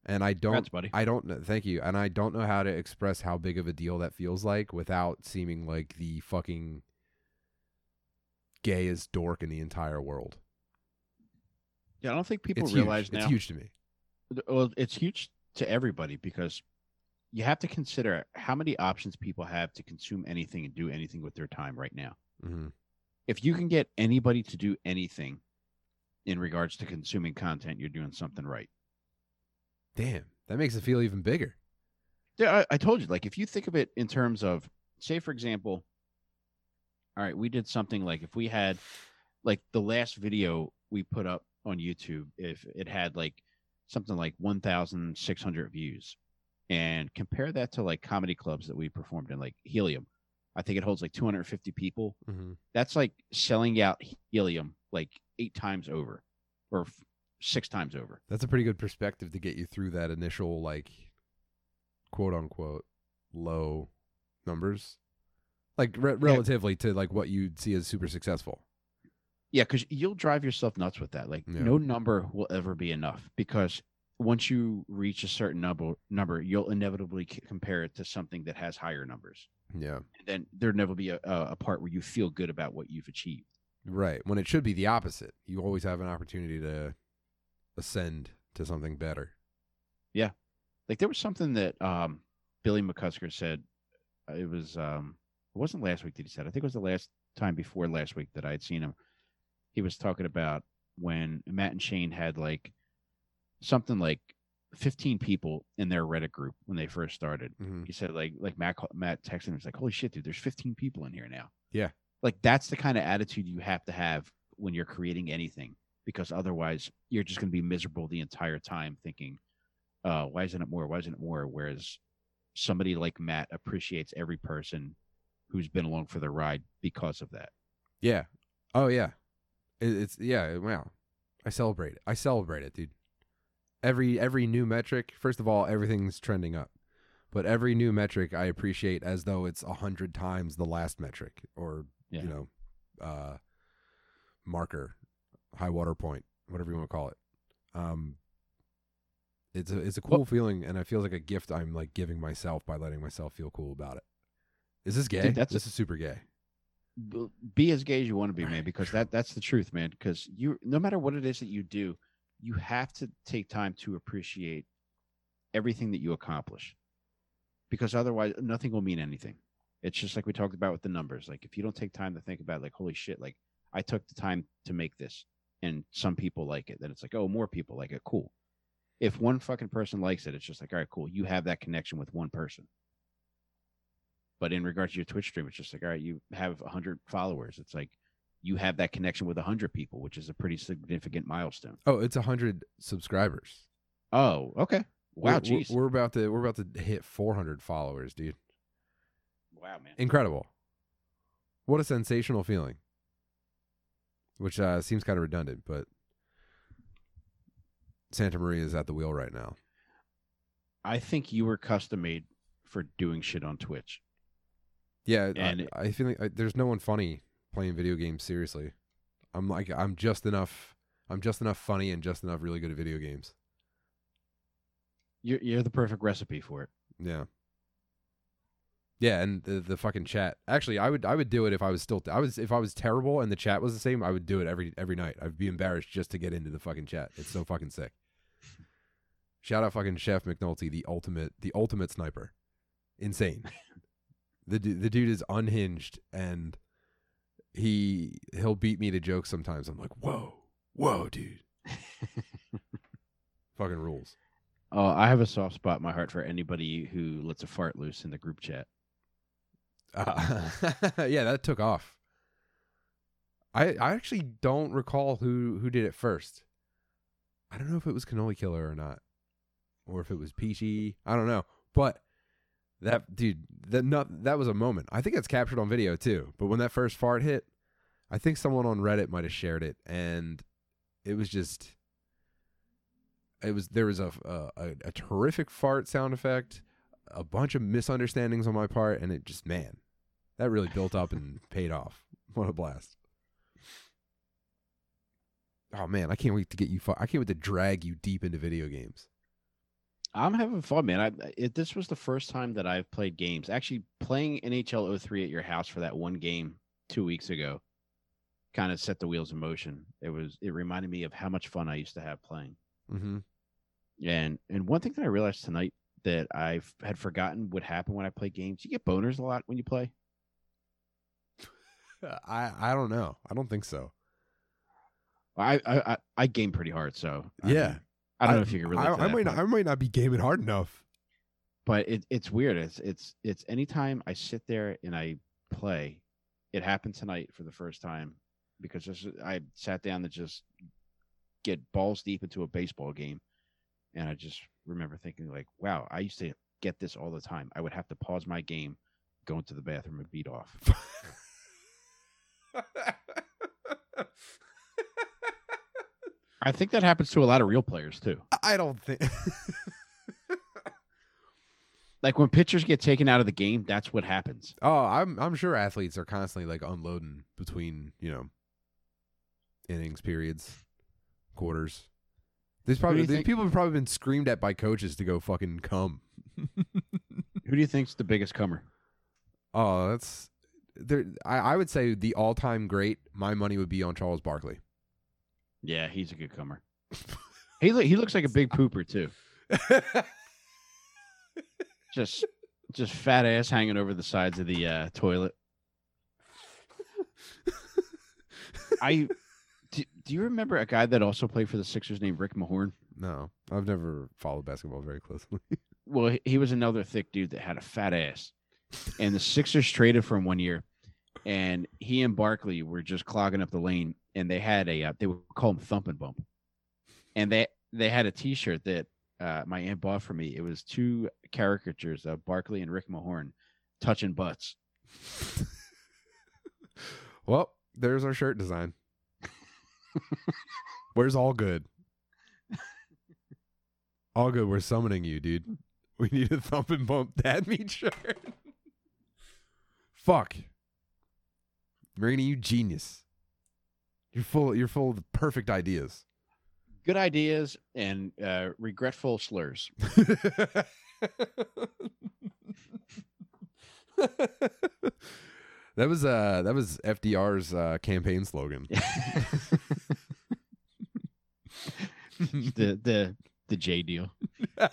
and I don't. Congrats, buddy. I don't know. Thank you. And I don't know how to express how big of a deal that feels like without seeming like the fucking gayest dork in the entire world. yeah, I don't think people it's realize huge. now. It's huge to me. Well, it's huge to everybody because you have to consider how many options people have to consume anything and do anything with their time right now. hmm If you can get anybody to do anything in regards to consuming content, you're doing something right. Damn, that makes it feel even bigger. Yeah, I, I told you. Like, if you think of it in terms of, say, for example, all right, we did something like if we had, like, the last video we put up on YouTube, if it had like something like 1,600 views, and compare that to like comedy clubs that we performed in, like Helium, I think it holds like 250 people. hmm That's like selling out Helium like eight times over, or f- six times over. That's a pretty good perspective to get you through that initial like quote unquote low numbers. Like re- relatively to like what you'd see as super successful. Yeah, because you'll drive yourself nuts with that. Like Yeah. no number will ever be enough because once you reach a certain number, number you'll inevitably c- compare it to something that has higher numbers. Yeah. And then there'll never be a, a, a part where you feel good about what you've achieved. Right. When it should be the opposite. You always have an opportunity to ascend to something better. Yeah like there was something that um, Billy McCusker said. uh, It was um, it wasn't last week that he said. I think it was the last time before last week that I had seen him. He was talking about when Matt and Shane had like something like 15 people in their Reddit group when they first started. hmm He said like like Matt Matt texted him. He's like, "Holy shit, dude! There's 15 people in here now." Yeah. Like that's the kind of attitude you have to have when you're creating anything, because otherwise you're just going to be miserable the entire time, thinking, uh, "Why isn't it more? Why isn't it more?" Whereas somebody like Matt appreciates every person who's been along for the ride because of that. Yeah. Oh yeah. It, it's yeah. Wow. I celebrate it. I celebrate it, dude. Every every new metric. First of all, everything's trending up, but every new metric I appreciate as though it's a hundred times the last metric, or Yeah. you know, uh, marker, high water point, whatever you want to call it. Um, it's a it's a cool feeling, and I feel like a gift I'm like giving myself by letting myself feel cool about it. Is this gay? Dude, that's- this is super gay. Be as gay as you want to be, man, because that that's the truth, man. Because you, no matter what it is that you do, you have to take time to appreciate everything that you accomplish, because otherwise, nothing will mean anything. It's just like we talked about with the numbers. Like if you don't take time to think about, like, holy shit, like I took the time to make this, and some people like it, then it's like, oh, more people like it, cool. If one fucking person likes it, it's just like, all right, cool. You have that connection with one person. But in regards to your Twitch stream, it's just like, all right, you have 100 followers. It's like you have that connection with 100 people, which is a pretty significant milestone. Oh, it's a hundred subscribers. Oh, okay. Wow, We're- we're about to we're about to hit 400 followers, dude. Wow, man. Incredible. What a sensational feeling. Which uh, seems kind of redundant, but Santa Maria is at the wheel right now. I think you were custom made for doing shit on Twitch. Yeah, And- I, I feel like I, there's no one funny playing video games seriously. I'm like I'm just enough. I'm just enough funny and just enough really good at video games. You're, you're the perfect recipe for it. Yeah. Yeah, and the the fucking chat. Actually, I would I would do it if I was still I was if I was terrible and the chat was the same. I would do it every every night. I'd be embarrassed just to get into the fucking chat. It's so fucking sick. Shout out fucking Chef McNulty, the ultimate the ultimate sniper. Insane. the the dude is unhinged and he he'll beat me to jokes sometimes. I'm like, whoa, whoa, dude. fucking rules. Oh, I have a soft spot in my heart for anybody who lets a fart loose in the group chat. Uh, yeah, that took off. I I actually don't recall who who did it first. I don't know if it was Cannoli Killer or not, or if it was Peachy. I don't know, but that dude, that not that was a moment. I think it's captured on video too. But when that first fart hit, I think someone on Reddit might have shared it, and it was just. It was there was a a, a terrific fart sound effect a bunch of misunderstandings on my part, and it just man, that really built up and paid off. What a blast! Oh man, I can't wait to get you. Fu- I can't wait to drag you deep into video games. I'm having fun, man. I, it, this was the first time that I've played games. Actually, playing NHL 03 at your house for that one game two weeks ago kind of set the wheels in motion. It was. It reminded me of how much fun I used to have playing. Mm-hmm. And and one thing that I realized tonight that I had forgotten would happen when I play games. You get boners a lot when you play. I I don't know. I don't think so. I I I, I game pretty hard, so I Yeah. mean, I don't know if you can relate. I, I might not, I might not be gaming hard enough. but it, it's weird. It's it's it's anytime I sit there and I play, it happened tonight for the first time because this, I sat down to just get balls deep into a baseball game, and I just remember thinking like, wow, I used to get this all the time. I would have to pause my game, go into the bathroom, and beat off. I think that happens to a lot of real players too. I don't think. Like when pitchers get taken out of the game, that's what happens. oh, I'm I'm sure athletes are constantly like unloading between you know innings, periods, quarters. These probably these think- people have probably been screamed at by coaches to go fucking come. Who do you think's the biggest comer? Oh, that's there. I, I would say the all-time great. My money would be on Charles Barkley. Yeah, he's a good comer. he lo- he looks like a big pooper too. Just just fat ass hanging over the sides of the uh, toilet. I do, do you remember a guy that also played for the Sixers named Rick Mahorn? no, I've never followed basketball very closely. Well, he- he was another thick dude that had a fat ass, and the Sixers traded for him one year, and he and Barkley were just clogging up the lane, and they had a uh, they would call them Thump and Bump, and they they had a T-shirt that uh, my aunt bought for me. It was two caricatures of Barkley and Rick Mahorn touching butts. Well, there's our shirt design. Where's all good? All good. We're summoning you, dude. We need a thump and bump dad meat shirt. Fuck. Marina, you genius. You're full. You're full of perfect ideas. Good ideas and uh, regretful slurs. that was uh that was FDR's uh, campaign slogan. the the the J deal.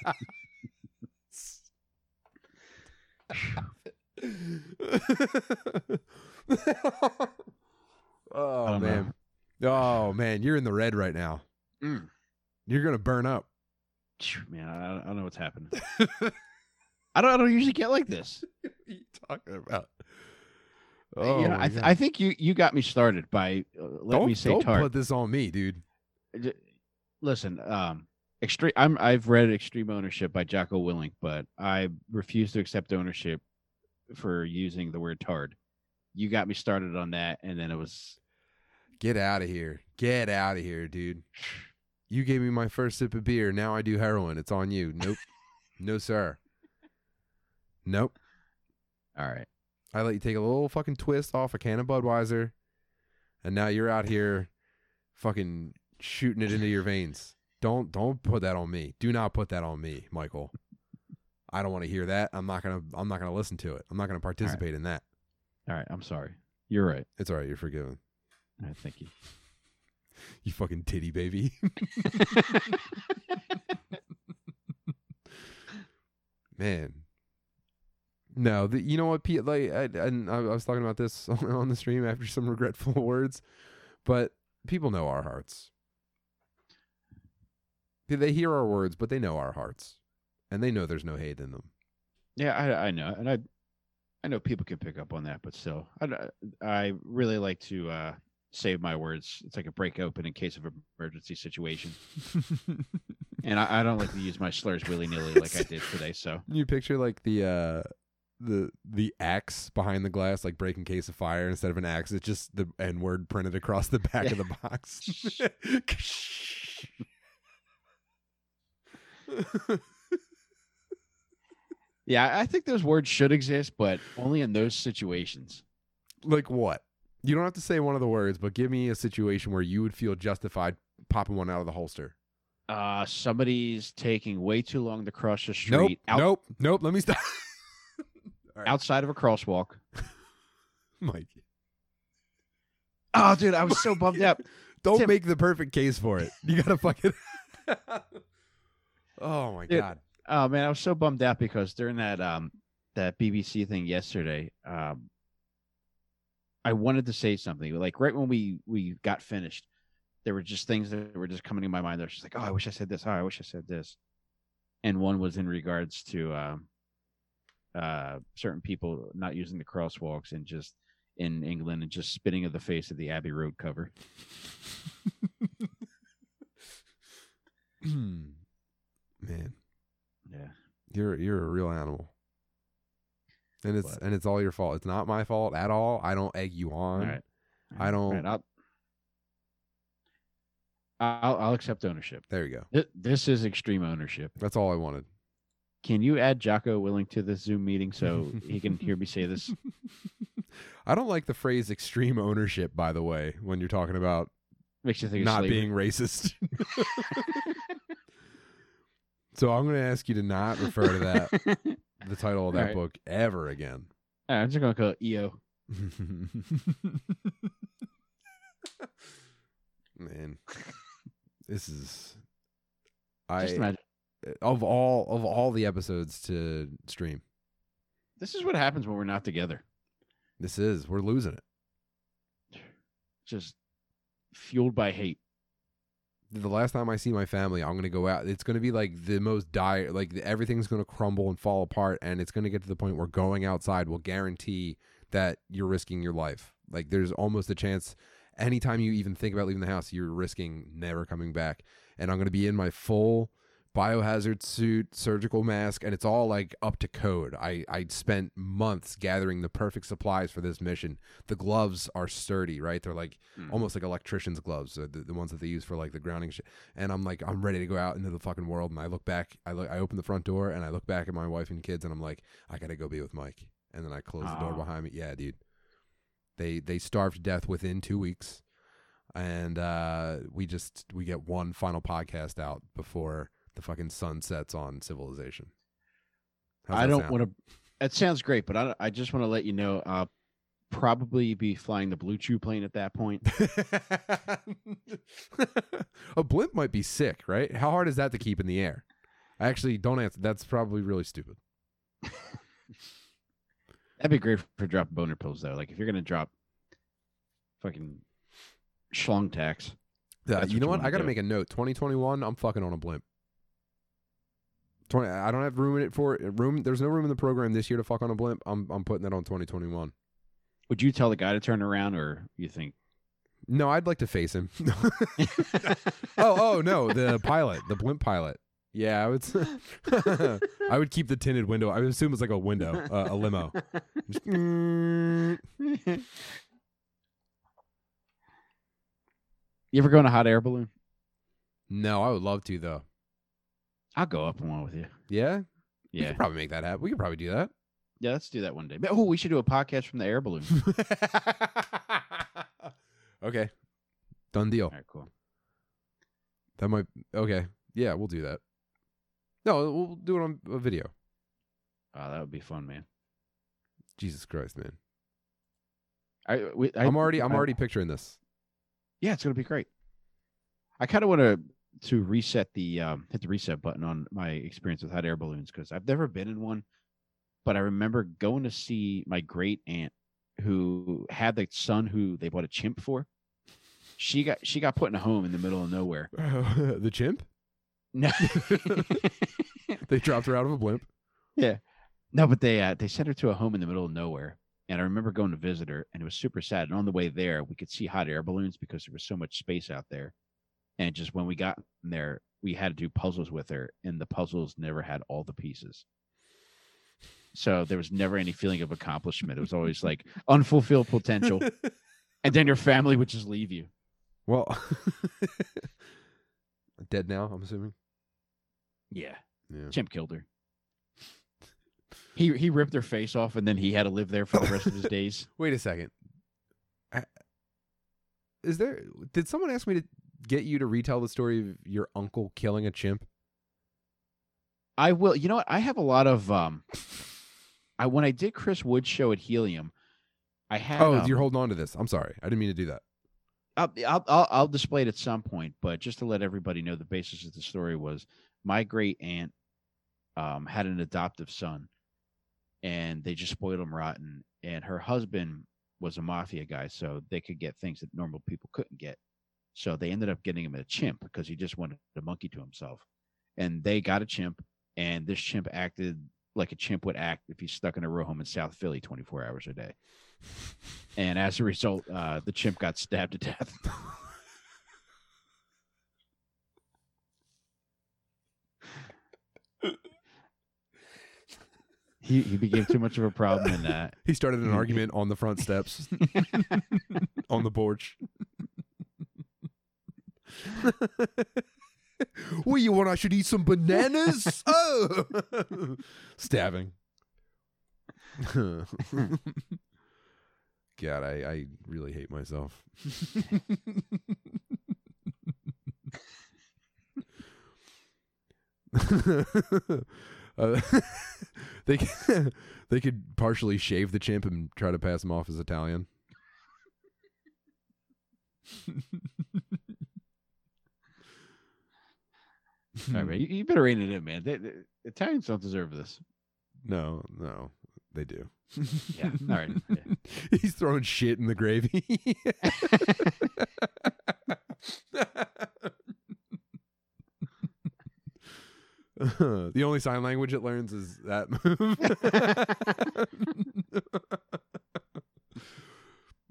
oh man. Oh man, you're in the red right now. Mm. You're gonna burn up. Man, I don't, I don't know what's happening. I don't. I don't usually get like this. what are you talking about? you Oh, know, my I, th-. I think you you got me started by uh, let don't, me say don't tart. put this on me, dude. Listen, um, extreme. I'm I've read Extreme Ownership by Jocko Willink, but I refuse to accept ownership for using the word tard. You got me started on that, and then it was Get out of here. Get out of here, dude. You gave me my first sip of beer. Now I do heroin. It's on you. Nope. no, sir. Nope. all right. I let you take a little fucking twist off a can of Budweiser, and now you're out here fucking shooting it into your veins. Don't don't put that on me. Do not put that on me, Michael. I don't want to hear that. I'm not gonna I'm not gonna listen to it. I'm not gonna participate in that. All right. I'm sorry. You're right. It's all right. You're forgiven. All right, thank you. You fucking titty baby. Man. No, the, you know what, Pete? Like, I, and I, I was talking about this on, on the stream after some regretful words, but people know our hearts. They- They hear our words, but they know our hearts, and they know there's no hate in them. Yeah, I, I know, and I, I know people can pick up on that, but still, I, I really like to uh, save my words. It's like a break open in case of emergency situation, and I, I don't like to use my slurs willy nilly like I did today. So you picture like the uh, the the axe behind the glass, like breaking case of fire instead of an axe. It's just the N word printed across the back of the box. yeah, I think those words should exist, but only in those situations. like what? You don't have to say one of the words, but give me a situation where you would feel justified popping one out of the holster. Uh, somebody's taking way too long to cross the Nope, street out, nope, nope. Let me stop. All right, outside of a crosswalk. Mike. Oh, dude, I was so bummed out. Don't Tim. make the perfect case for it. You gotta fuck fucking. oh my Dude. god. Oh man, I was so bummed out because during that um that BBC thing yesterday, um I wanted to say something. Like right when we we got finished, there were just things that were just coming to my mind. Was just like, oh, I wish I said this. Oh, I wish I said this. And one was in regards to um uh certain people not using the crosswalks and just in England and just spitting in the face of the Abbey Road cover. Man, Yeah. you're you're a real animal. And it's But- and it's all your fault. It's not my fault at all. I don't egg you on. All right. I don't- right, I'll, I'll I'll accept ownership. There you go. Th- This is extreme ownership. That's all I wanted. Can you add Jocko Willink to this Zoom meeting so he can hear me say this? I don't like the phrase extreme ownership, by the way, when you're talking about Makes you think not being racist. so I'm going to ask you to not refer to that, the title of that Alright. book, ever again. All right, I'm just gonna call it EO. Man, this is Just I imagine. of all of all the episodes to stream. This is what happens when we're not together. This is we're losing it. Just fueled by hate. The last time I see my family, I'm gonna go out. It's gonna be like the most dire, like everything's gonna crumble and fall apart, and it's gonna get to the point where going outside will guarantee that you're risking your life. Like there's almost a chance anytime you even think about leaving the house, you're risking never coming back. And I'm to be in my full biohazard suit, surgical mask, and it's all like up to code. I, I spent months gathering the perfect supplies for this mission. The gloves are sturdy, right? They're like Mm. almost like electrician's gloves, the, the ones that they use for like the grounding shit. And I'm like, I'm ready to go out into the fucking world. And I look back, I look, I open the front door and I look back at my wife and kids, and I'm like, I gotta go be with Mike. And then I close the door behind me. Yeah, dude. They they starved to death within two weeks, and uh, we just we get one final podcast out before the fucking sun sets on civilization. How's I don't want to. It sounds great, but I, I just want to let you know. I'll probably be flying the Blue Chew plane at that point. a blimp might be sick, right? How hard is that to keep in the air? I actually don't answer. That's probably really stupid. That'd be great for dropping boner pills, though. Like if you're gonna drop fucking schlong tax. Yeah, you know what? I gotta do. make a note. 2021, I'm fucking on a blimp. 20, I don't have room in it for room. There's no room in the program this year to fuck on a blimp. I'm I'm putting that on 2021. Would you tell the guy to turn around, or you think? No, I'd like to face him. oh, oh no, the pilot, the blimp pilot. Yeah, I would. I would keep the tinted window. I would assume it's like a window, uh, a limo. Just, mm. you ever go in a hot air balloon? No, I would love to though. I'll go up in one with you. Yeah, yeah. we could probably make that happen. We could probably do that. yeah. Let's do that one day. Oh, we should do a podcast from the air balloon. okay, done deal. All right, cool. That might. Okay, yeah, we'll do that. No, we'll do it on a video. Oh, that would be fun, man. Jesus Christ, man! I, we, I I'm already. I'm I- already picturing this. Yeah, it's gonna be great. I kind of want to to reset the um, hit the reset button on my experience with hot air balloons because I've never been in one, but I remember going to see my great aunt who had the son who they bought a chimp for. She got she got put in a home in the middle of nowhere. the chimp. No, They dropped her out of a blimp. Yeah. No, but they uh, they sent her to a home in the middle of nowhere. And I remember going to visit her, and it was super sad. And on the way there, we could see hot air balloons because there was so much space out there. And just when we got there, we had to do puzzles with her, and the puzzles never had all the pieces. So there was never any feeling of accomplishment. It was always like unfulfilled potential, and then your family would just leave you. well, dead now. I'm assuming. Yeah, Yeah. chimp killed her. He he ripped her face off, and then he had to live there for the rest of his days. Wait a second. I- Is there? Did someone ask me to get you to retell the story of your uncle killing a chimp? I will. You know what? I have a lot of um. I when I did Chris Wood's show at Helium, I had. Oh, um, you're holding on to this. I'm sorry. I didn't mean to do that. I'll, I'll I'll I'll display it at some point, but just to let everybody know, the basis of the story was my great aunt um had an adoptive son, and they just spoiled him rotten. And her husband was a mafia guy, so they could get things that normal people couldn't get. So they ended up getting him a chimp because he just wanted a monkey to himself. And they got a chimp, and this chimp acted like a chimp would act if he's stuck in a row home in South Philly 24 hours a day. And as a result, uh, the chimp got stabbed to death. he he became too much of a problem, in that. He started an argument on the front steps, on the porch. what you want? I should eat some bananas? oh, stabbing. God, I, I really hate myself. uh, they c- they could partially shave the chimp and try to pass him off as Italian. All hmm. right, man, you, you better rein it in, man. They, they- Italians don't deserve this. No, no, they do. Yeah, all right. yeah. He's throwing shit in the gravy. the only sign language it learns is that move.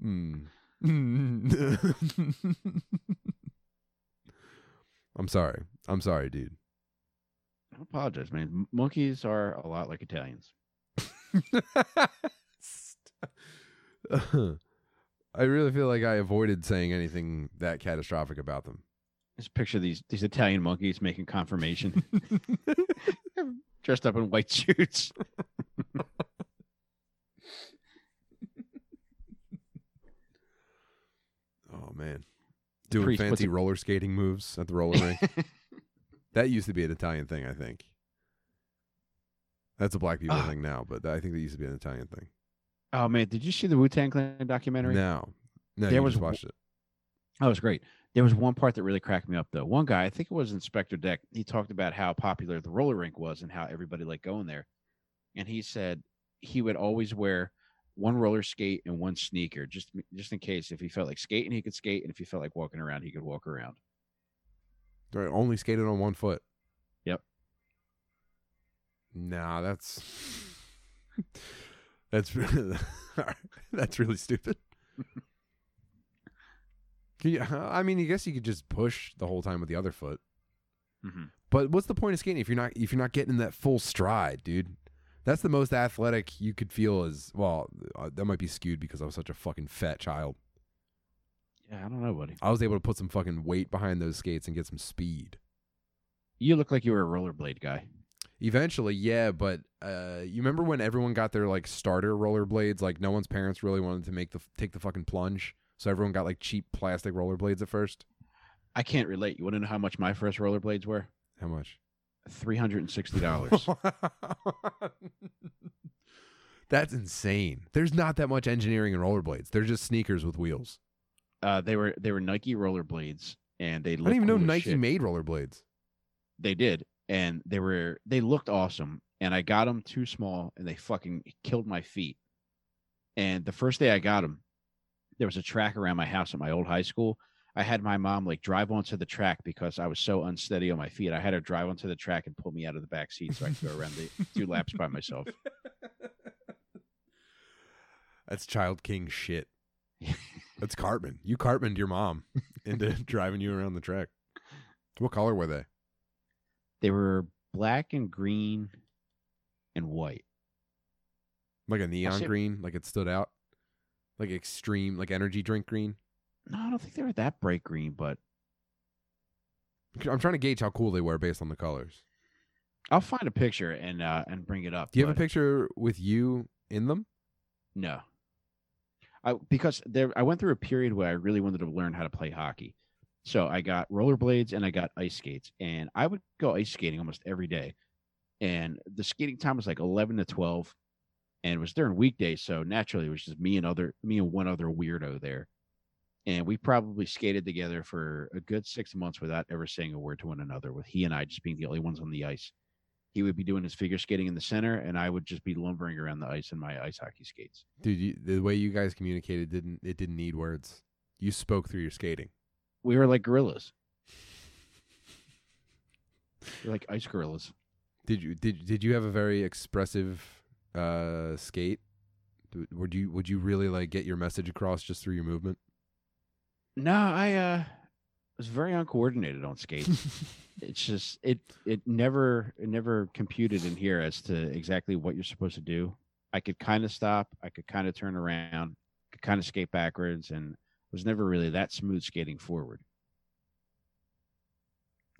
Hmm. I'm sorry. I'm sorry, dude. I apologize, man. Monkeys are a lot like Italians. I really feel like I avoided saying anything that catastrophic about them. Just picture these these Italian monkeys making confirmation, dressed up in white suits. Oh man, doing Priest fancy roller skating moves at the roller rink. That used to be an Italian thing, I think. That's a black people Ah. thing now, but I think that used to be an Italian thing. oh man, did you see the Wu Tang Clan documentary? No, no, There was just watched it. That was great. There was one part that really cracked me up though. One guy, I think it was Inspectah Deck, he talked about how popular the roller rink was and how everybody liked going there. And he said he would always wear one roller skate and one sneaker, just just in case if he felt like skating, he could skate, and if he felt like walking around, he could walk around. They only skated on one foot. Yep. Nah, that's that's really that's really stupid. You, I mean, I guess you could just push the whole time with the other foot. Mm-hmm. But what's the point of skating if you're not if you're not getting that full stride, dude? That's the most athletic you could feel as well. uh, That might be skewed because I was such a fucking fat child. Yeah, I don't know, buddy. I was able to put some fucking weight behind those skates and get some speed. You look like you were a rollerblade guy. Eventually, yeah, but uh, you remember when everyone got their like starter rollerblades? Like no one's parents really wanted to make the take the fucking plunge, so everyone got like cheap plastic rollerblades at first. I can't relate. You want to know how much my first rollerblades were? How much? Three hundred and sixty dollars. That's insane. There's not that much engineering in rollerblades. They're just sneakers with wheels. Uh, they were they were Nike rollerblades, and they I didn't even know cool Nike shit. made rollerblades. They did, and they were they looked awesome. And I got them too small, and they fucking killed my feet. And the first day I got them, there was a track around my house at my old high school. I had my mom like drive onto the track because I was so unsteady on my feet. I had her drive onto the track and pull me out of the back seat so I could go around the two laps by myself. That's child king shit. That's Cartman. You Cartmaned your mom into driving you around the track. What color were they? They were black and green and white. Like a neon see- green, like it stood out, like extreme, like energy drink green. No, I don't think they were that bright green, but I'm trying to gauge how cool they were based on the colors. I'll find a picture and uh and bring it up. Do you have a picture with you in them? No. I because there I went through a period where I really wanted to learn how to play hockey. So I got rollerblades and I got ice skates and I would go ice skating almost every day. And the skating time was like 11 to 12 and it was during weekdays so naturally it was just me and other me and one other weirdo there. And we probably skated together for a good 6 months without ever saying a word to one another with he and I just being the only ones on the ice. He would be doing his figure skating in the center and I would just be lumbering around the ice in my ice hockey skates. Dude, you, the way you guys communicated didn't it didn't need words. You spoke through your skating. we were like gorillas. We're like ice gorillas. Did you did did you have a very expressive uh skate? Would you would you really like get your message across just through your movement? No, I uh was very uncoordinated on skates. it's just it it never it never computed in here as to exactly what you're supposed to do. I could kind of stop, I could kind of turn around, could kind of skate backwards, and was never really that smooth skating forward.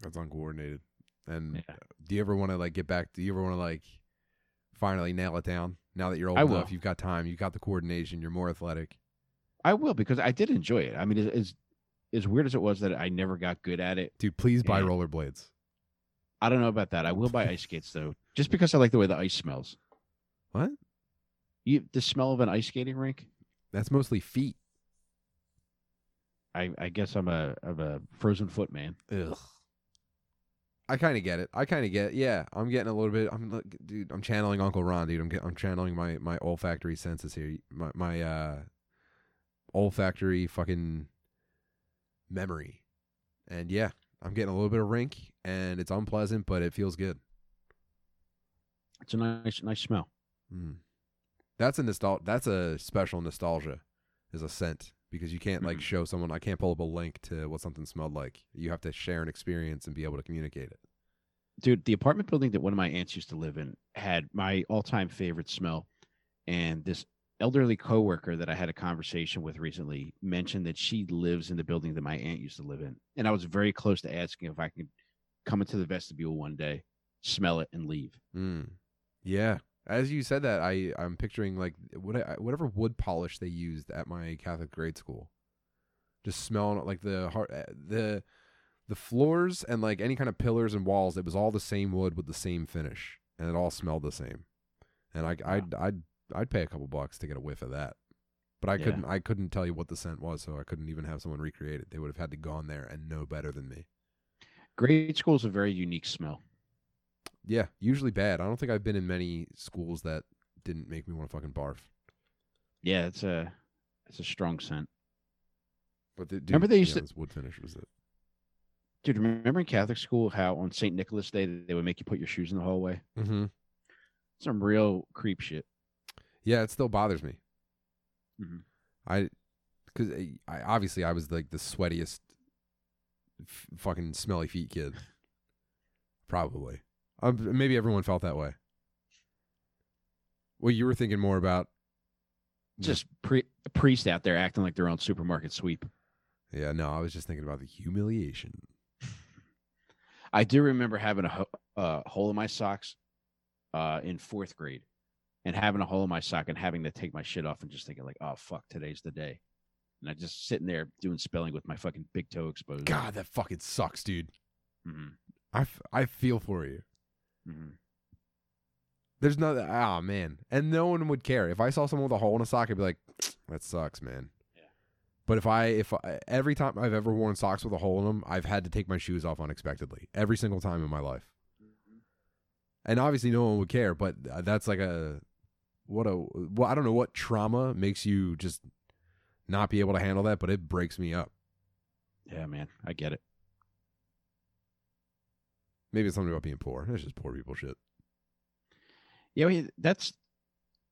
That's uncoordinated. And Yeah. do you ever want to like get back? Do you ever want to like finally nail it down? Now that you're old I enough, will. you've got time, you've got the coordination, you're more athletic. I will because I did enjoy it. I mean, as as, as weird as it was that I never got good at it, Dude, please buy rollerblades. I don't know about that. I will buy ice skates though, just because I like the way the ice smells. What? You the smell of an ice skating rink? That's mostly feet. I, I guess I'm a of a frozen foot man. Ugh. I kind of get it. I kind of get. Yeah, I'm getting a little bit. I'm like, dude. I'm channeling Uncle Ron, dude. I'm I'm channeling my my olfactory senses here. My my uh olfactory fucking memory. And yeah, I'm getting a little bit of rink, and it's unpleasant, but it feels good. It's a nice nice smell. Mm. That's a nostal. That's a special nostalgia. Is a scent because you can't like Mhm. show someone. I can't pull up a link to what something smelled like. You have to share an experience and be able to communicate it. dude the apartment building that one of my aunts used to live in had my all-time favorite smell and this elderly coworker that i had a conversation with recently mentioned that she lives in the building that my aunt used to live in and i was very close to asking if i could come into the vestibule one day smell it and leave Mm. Yeah. As you said that, I I'm picturing like what whatever wood polish they used at my Catholic grade school. Just smelling like the har- uh, the the floors and like any kind of pillars and walls. It was all the same wood with the same finish, and it all smelled the same. And I I'd I'd I'd pay a couple bucks to get a whiff of that. But I Yeah. couldn't I couldn't tell you what the scent was, so I couldn't even have someone recreate it. They would have had to gone there and know better than me. grade school is a very unique smell Yeah, usually bad. I don't think I've been in many schools that didn't make me want to fucking barf. yeah it's a it's a strong scent But the, dude, Remember they used yeah, to- wood finish was it. dude remember in catholic school how on st nicholas day they would make you put your shoes in the hallway Mm-hmm. some real creep shit Yeah, it still bothers me. Mhm. I, because I obviously I was like the sweatiest, f- fucking smelly feet kid. Probably. Um, maybe everyone felt that way. Well, you were thinking more about. just pre- priest out there acting like their own supermarket sweep Yeah, no, I was just thinking about the humiliation. I do remember having a ho- uh, hole in my socks uh, in fourth grade, and having a hole in my sock and having to take my shit off and just thinking like, "Oh fuck, today's the day," and I just sitting there doing spelling with my fucking big toe exposed. God, that fucking sucks, dude. Mhm, I, f- I feel for you. mhm. There's no, ah, man. And no one would care. If I saw someone with a hole in a sock, I'd be like, that sucks, man. Yeah. But if I, if I, every time I've ever worn socks with a hole in them, I've had to take my shoes off unexpectedly. Every single time in my life. And obviously no one would care, but uh, that's like a, what a, well, I don't know what trauma makes you just not be able to handle that, but it breaks me up. Yeah, man, I get it. Maybe it's something about being poor. It's just poor people shit. Yeah, that's.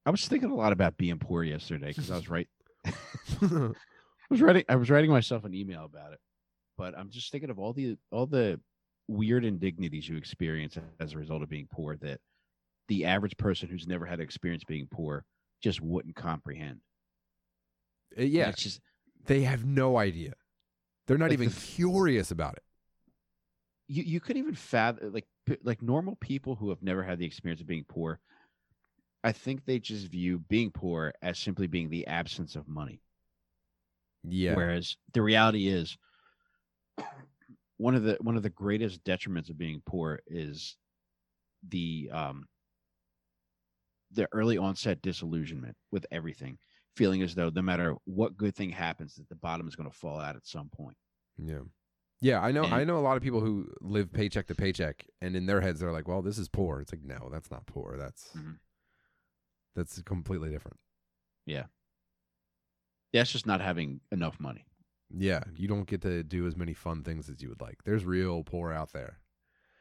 I was thinking a lot about being poor yesterday because I was right. I was writing. I was writing myself an email about it, but I'm just thinking of all the all the weird indignities you experience as a result of being poor that the average person who's never had experience being poor just wouldn't comprehend. Uh, yeah. it's just They have no idea. They're not Like even the curious about it. you you couldn't even fathom like like normal people who have never had the experience of being poor. I think they just view being poor as simply being the absence of money. Yeah. Whereas the reality is one of the one of the greatest detriments of being poor is the um the early onset disillusionment with everything, feeling as though no matter what good thing happens, that the bottom is going to fall out at some point. Yeah. Yeah, I know I know a lot of people who live paycheck to paycheck and in their heads they're like, "Well, this is poor." It's like, "No, that's not poor. That's Mhm. that's completely different." Yeah, that's just not having enough money. Yeah, you don't get to do as many fun things as you would like. There's real poor out there.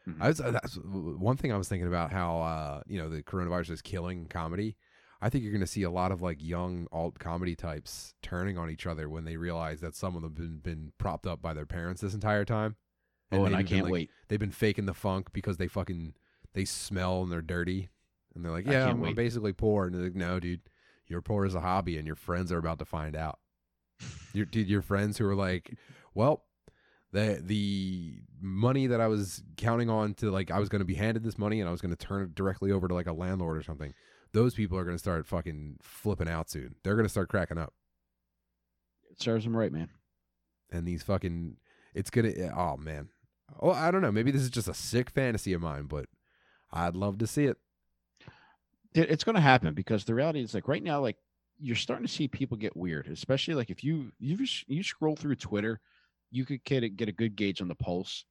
Mhm. I was uh, that's one thing I was thinking about how uh, you know, the coronavirus is killing comedy. I think you're going to see a lot of like young alt comedy types turning on each other when they realize that some of them have been, been propped up by their parents this entire time. oh, and I can't like, wait. they've been faking the funk because they fucking they smell and they're dirty and they're like yeah I'm, I'm basically poor and they're like no dude you're poor as a hobby and your friends are about to find out your dude your friends who are like well the the money that I was counting on to like I was going to be handed this money and I was going to turn it directly over to like a landlord or something those people are going to start fucking flipping out soon. They're going to start cracking up. It serves them right, man. and these fucking it's gonna eh, oh man. Oh i don't know. Maybe this is just a sick fantasy of mine but i'd love to see it. It- It's going to happen because the reality is like right now, like you're starting to see people get weird, especially like if you you you scroll through Twitter, you could get a, get a good gauge on the pulse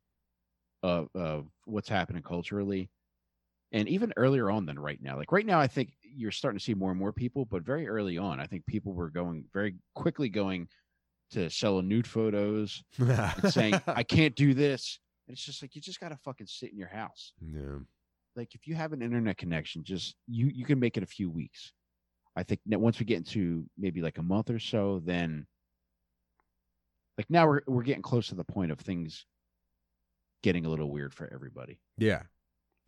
of of what's happening culturally, and even earlier on than right now. Like right now, I think you're starting to see more and more people, but very early on, I think people were going very quickly going to sell nude photos and saying, "I can't do this." And it's just like you just got to fucking sit in your house yeah like if you have an internet connection, just you you can make it a few weeks. I think once we get into maybe like a month or so, then like now we're we're getting close to the point of things getting a little weird for everybody. Yeah.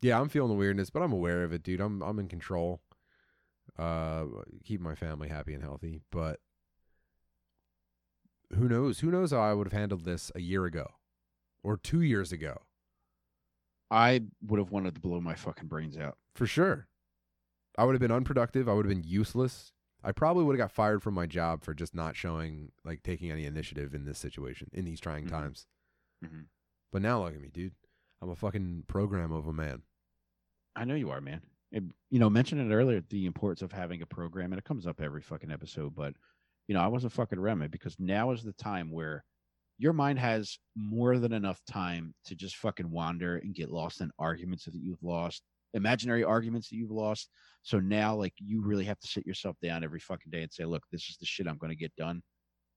Yeah, I'm feeling the weirdness, but I'm aware of it, dude. I'm I'm in control. Uh keep my family happy and healthy, but who knows? Who knows how I would have handled this a year ago or 2 years ago? I would have wanted to blow my fucking brains out. For sure. I would have been unproductive. I would have been useless. I probably would have got fired from my job for just not showing, like, taking any initiative in this situation, in these trying Mhm. times. Mhm. But now look at me, dude. I'm a fucking program of a man. I know you are, man. It, you know, mentioned it earlier, the importance of having a program, and it comes up every fucking episode. But you know, I wasn't fucking around because now is the time where your mind has more than enough time to just fucking wander and get lost in arguments that you've lost, imaginary arguments that you've lost. So now, like, you really have to sit yourself down every fucking day and say, "Look, this is the shit I'm going to get done.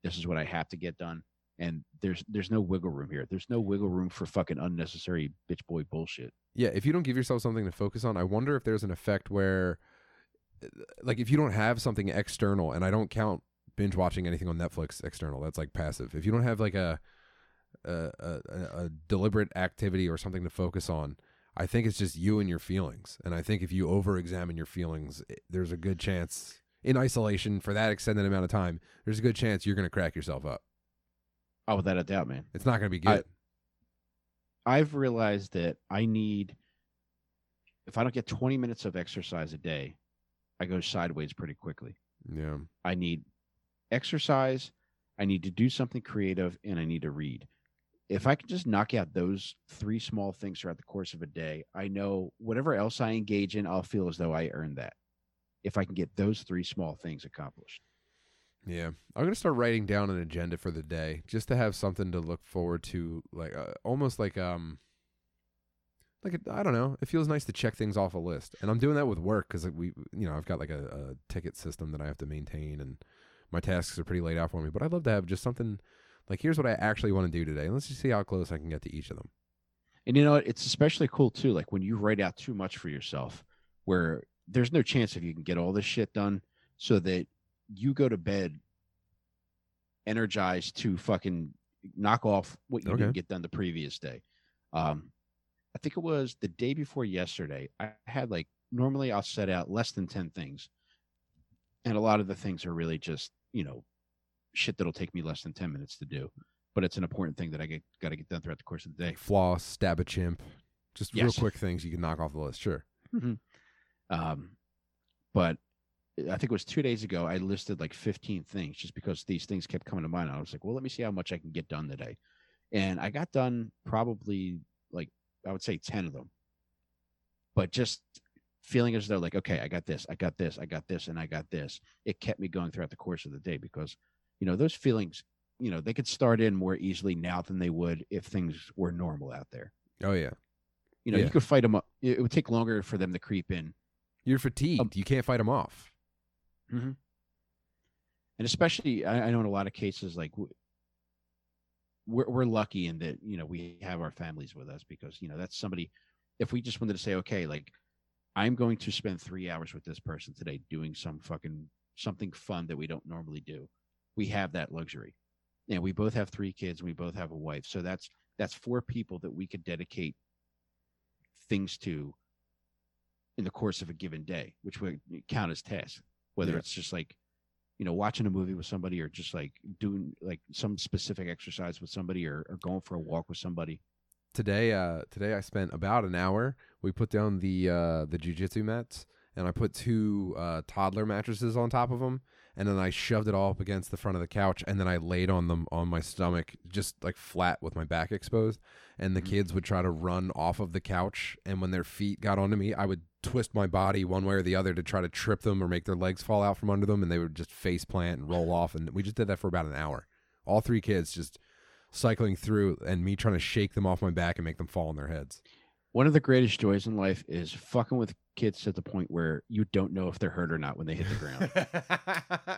This is what I have to get done." And there's there's no wiggle room here. There's no wiggle room for fucking unnecessary bitch boy bullshit. Yeah, if you don't give yourself something to focus on, I wonder if there's an effect where, uh, like, if you don't have something external, and I don't count binge watching anything on Netflix external, that's like passive. If you don't have like a a, a, a deliberate activity or something to focus on, I think it's just you and your feelings. And I think if you over examine your feelings, it- there's a good chance in isolation for that extended amount of time, there's a good chance you're going to crack yourself up. Oh, without a doubt, man. It's not going to be I- good. I've realized that I need, if I don't get 20 minutes of exercise a day, I go sideways pretty quickly. yeah. I need exercise, I need to do something creative, and I need to read. If I can just knock out those three small things throughout the course of a day, I know whatever else I engage in, I'll feel as though I earned that. If I can get those three small things accomplished. Yeah, I'm gonna start writing down an agenda for the day just to have something to look forward to, like uh, almost like um, like I I don't know. It feels nice to check things off a list, and I'm doing that with work because we, you know, I've got like a, a ticket system that I have to maintain, and my tasks are pretty laid out for me. But I'd love to have just something like here's what I actually want to do today, let's just see how close I can get to each of them. And you know what? It's especially cool too. Like when you write out too much for yourself, where there's no chance if you can get all this shit done, so that you go to bed energized to fucking knock off what you Okay. didn't get done the previous day. Um, I think it was the day before yesterday. I had like normally I'll set out less than ten things, and a lot of the things are really just you know shit that'll take me less than ten minutes to do. But it's an important thing that I get got to get done throughout the course of the day. Floss, stab a chimp, just real quick things you can knock off the list. Sure. Um, but I think it was two days ago. I listed like 15 things just because these things kept coming to mind. I was like, well, let me see how much I can get done today. And I got done probably like, I would say 10 of them. But just feeling as though, like, okay, I got this, I got this, I got this, and I got this. It kept me going throughout the course of the day because, you know, those feelings, you know, they could start in more easily now than they would if things were normal out there. Oh yeah. You know, Yeah. you could fight them up. It would take longer for them to creep in You're fatigued. Um, you can't fight them off. and especially I, I know in a lot of cases like we're, we're lucky in that you know we have our families with us because you know that's somebody if we just wanted to say okay like i'm going to spend three hours with this person today doing some fucking something fun that we don't normally do we have that luxury. And we both have three kids and we both have a wife. So that's that's four people that we could dedicate things to in the course of a given day which would count as tasks whether Yeah. it's just like you know watching a movie with somebody or just like doing like some specific exercise with somebody or, or going for a walk with somebody. Today uh today i spent about an hour. We put down the uh the jujitsu mats and i put two uh toddler mattresses on top of them and then i shoved it all up against the front of the couch and then i laid on them on my stomach just like flat with my back exposed and the Mhm. kids would try to run off of the couch and when their feet got onto me i would twist my body one way or the other to try to trip them or make their legs fall out from under them and they would just face plant and roll off and we just did that for about an hour all three kids just cycling through and me trying to shake them off my back and make them fall on their heads. one of the greatest joys in life is fucking with kids to the point where you don't know if they're hurt or not when they hit the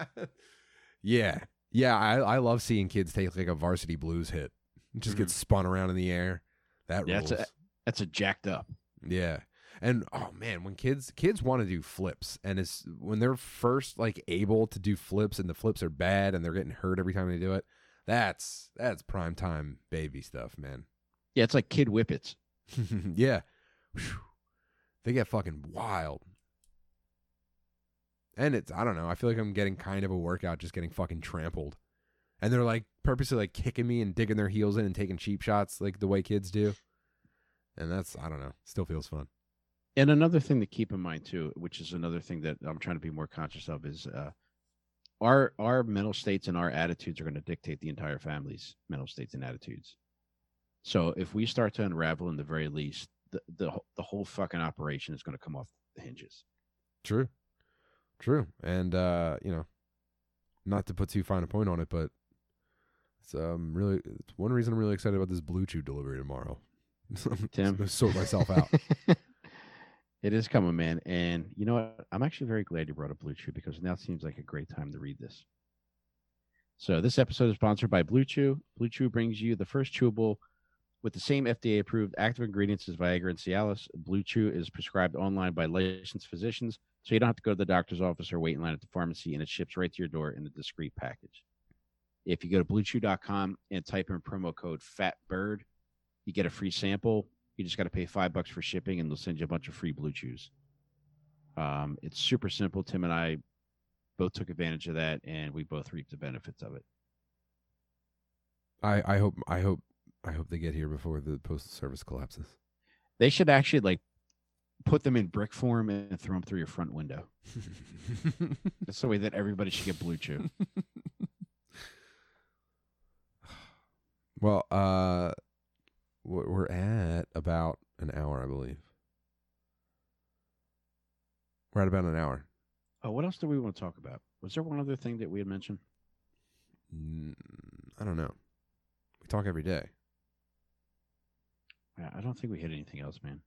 ground yeah. Yeah, I, I love seeing kids take like a varsity blues hit. Just get spun around in the air. That Mm-hmm. Yeah, rules. it's a- that's a jacked up Yeah. And oh man, when kids kids want to do flips and it's when they're first like able to do flips and the flips are bad and they're getting hurt every time they do it, That's that's prime time baby stuff, man. Yeah, it's like kid whippets. yeah. Whew. They get fucking wild. And it's I don't know, I feel like I'm getting kind of a workout just getting fucking trampled. And they're like purposely like kicking me and digging their heels in and taking cheap shots like the way kids do. And that's I don't know, still feels fun. And another thing to keep in mind too, which is another thing that I'm trying to be more conscious of, is uh, our our mental states and our attitudes are going to dictate the entire family's mental states and attitudes. So if we start to unravel in the very least, the the, the whole fucking operation is going to come off the hinges. True. True. And uh, you know, not to put too fine a point on it, but it's um really it's one reason I'm really excited about this Blue Chew delivery tomorrow. Tim. sort myself out. it is coming, man. And you know what? I'm actually very glad you brought up Blue Chew because now seems like a great time to read this. So this episode is sponsored by Blue Chew. Blue Chew brings you the first chewable with the same FDA-approved active ingredients as Viagra and Cialis. Blue Chew is prescribed online by licensed physicians, so you don't have to go to the doctor's office or wait in line at the pharmacy, and it ships right to your door in a discreet package. If you go to bluechew.com and type in promo code FATBIRD, you get a free sample. You just got to pay five bucks for shipping, and they'll send you a bunch of free Blue Chews. Um, it's super simple. Tim and I both took advantage of that, and we both reaped the benefits of it. I, I hope I hope I hope they get here before the postal service collapses. They should actually like put them in brick form and throw them through your front window. That's the way that everybody should get Blue Chew. well, uh we're we're at about an hour, I believe. We're at about an hour. Oh, what else do we want to talk about? Was there one other thing that we had mentioned? Mm, I don't know. We talk every day. Yeah, I don't think we hit anything else, man.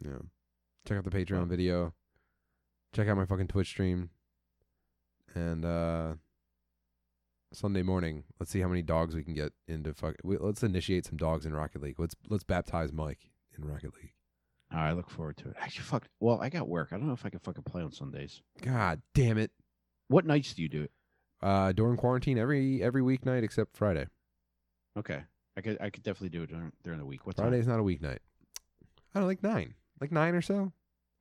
Yeah. Check out the Patreon Oh. video. Check out my fucking Twitch stream. And uh Sunday morning, let's see how many dogs we can get into fuck we, let's initiate some dogs in Rocket League. Let's let's baptize Mike in Rocket League. Right, I look forward to it. Actually, fuck. Well, I got work. I don't know if I can fucking play on Sundays. God damn it. What nights do you do it? Uh during quarantine every every weeknight except Friday. Okay, I could I could definitely do it during during the week. What time? Friday's not a weeknight. I don't like nine. Like nine or so.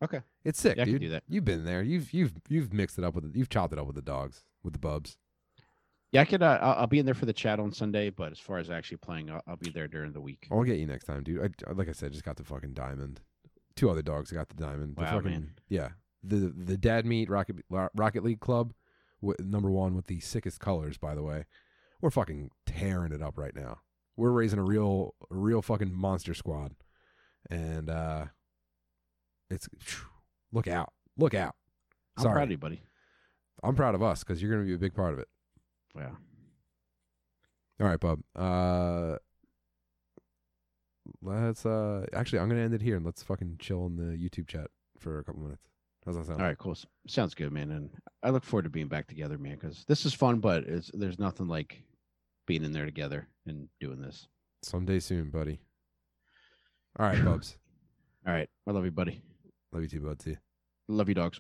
Okay. It's sick, Yeah, I can do that. You've been there. You've you've you've mixed it up with it. You've chopped it up with the dogs, with the bubs. Yeah, I could. Uh, I'll, I'll be in there for the chat on Sunday, but as far as actually playing, I'll, I'll be there during the week. I'll get you next time, dude. I, like I said, just got the fucking diamond. Two other dogs got the diamond. The Wow, fucking, man. Yeah, the the Dad Meat Rocket Rocket League Club, wi- number one with the sickest colors. By the way, we're fucking tearing it up right now. We're raising a real a real fucking monster squad, and uh it's look out, look out. I'm proud of you, buddy. I'm proud of us because you're gonna be a big part of it. yeah All right, bub. Uh, let's uh, actually, I'm gonna end it here and let's fucking chill in the YouTube chat for a couple minutes. How's that sound? All right, cool. Sounds good, man. And I look forward to being back together, man, because this is fun, but it's, there's nothing like being in there together and doing this. Someday soon, buddy. All right, bubs. All right. I love you, buddy. Love you too, bud. See ya. Love you, dogs.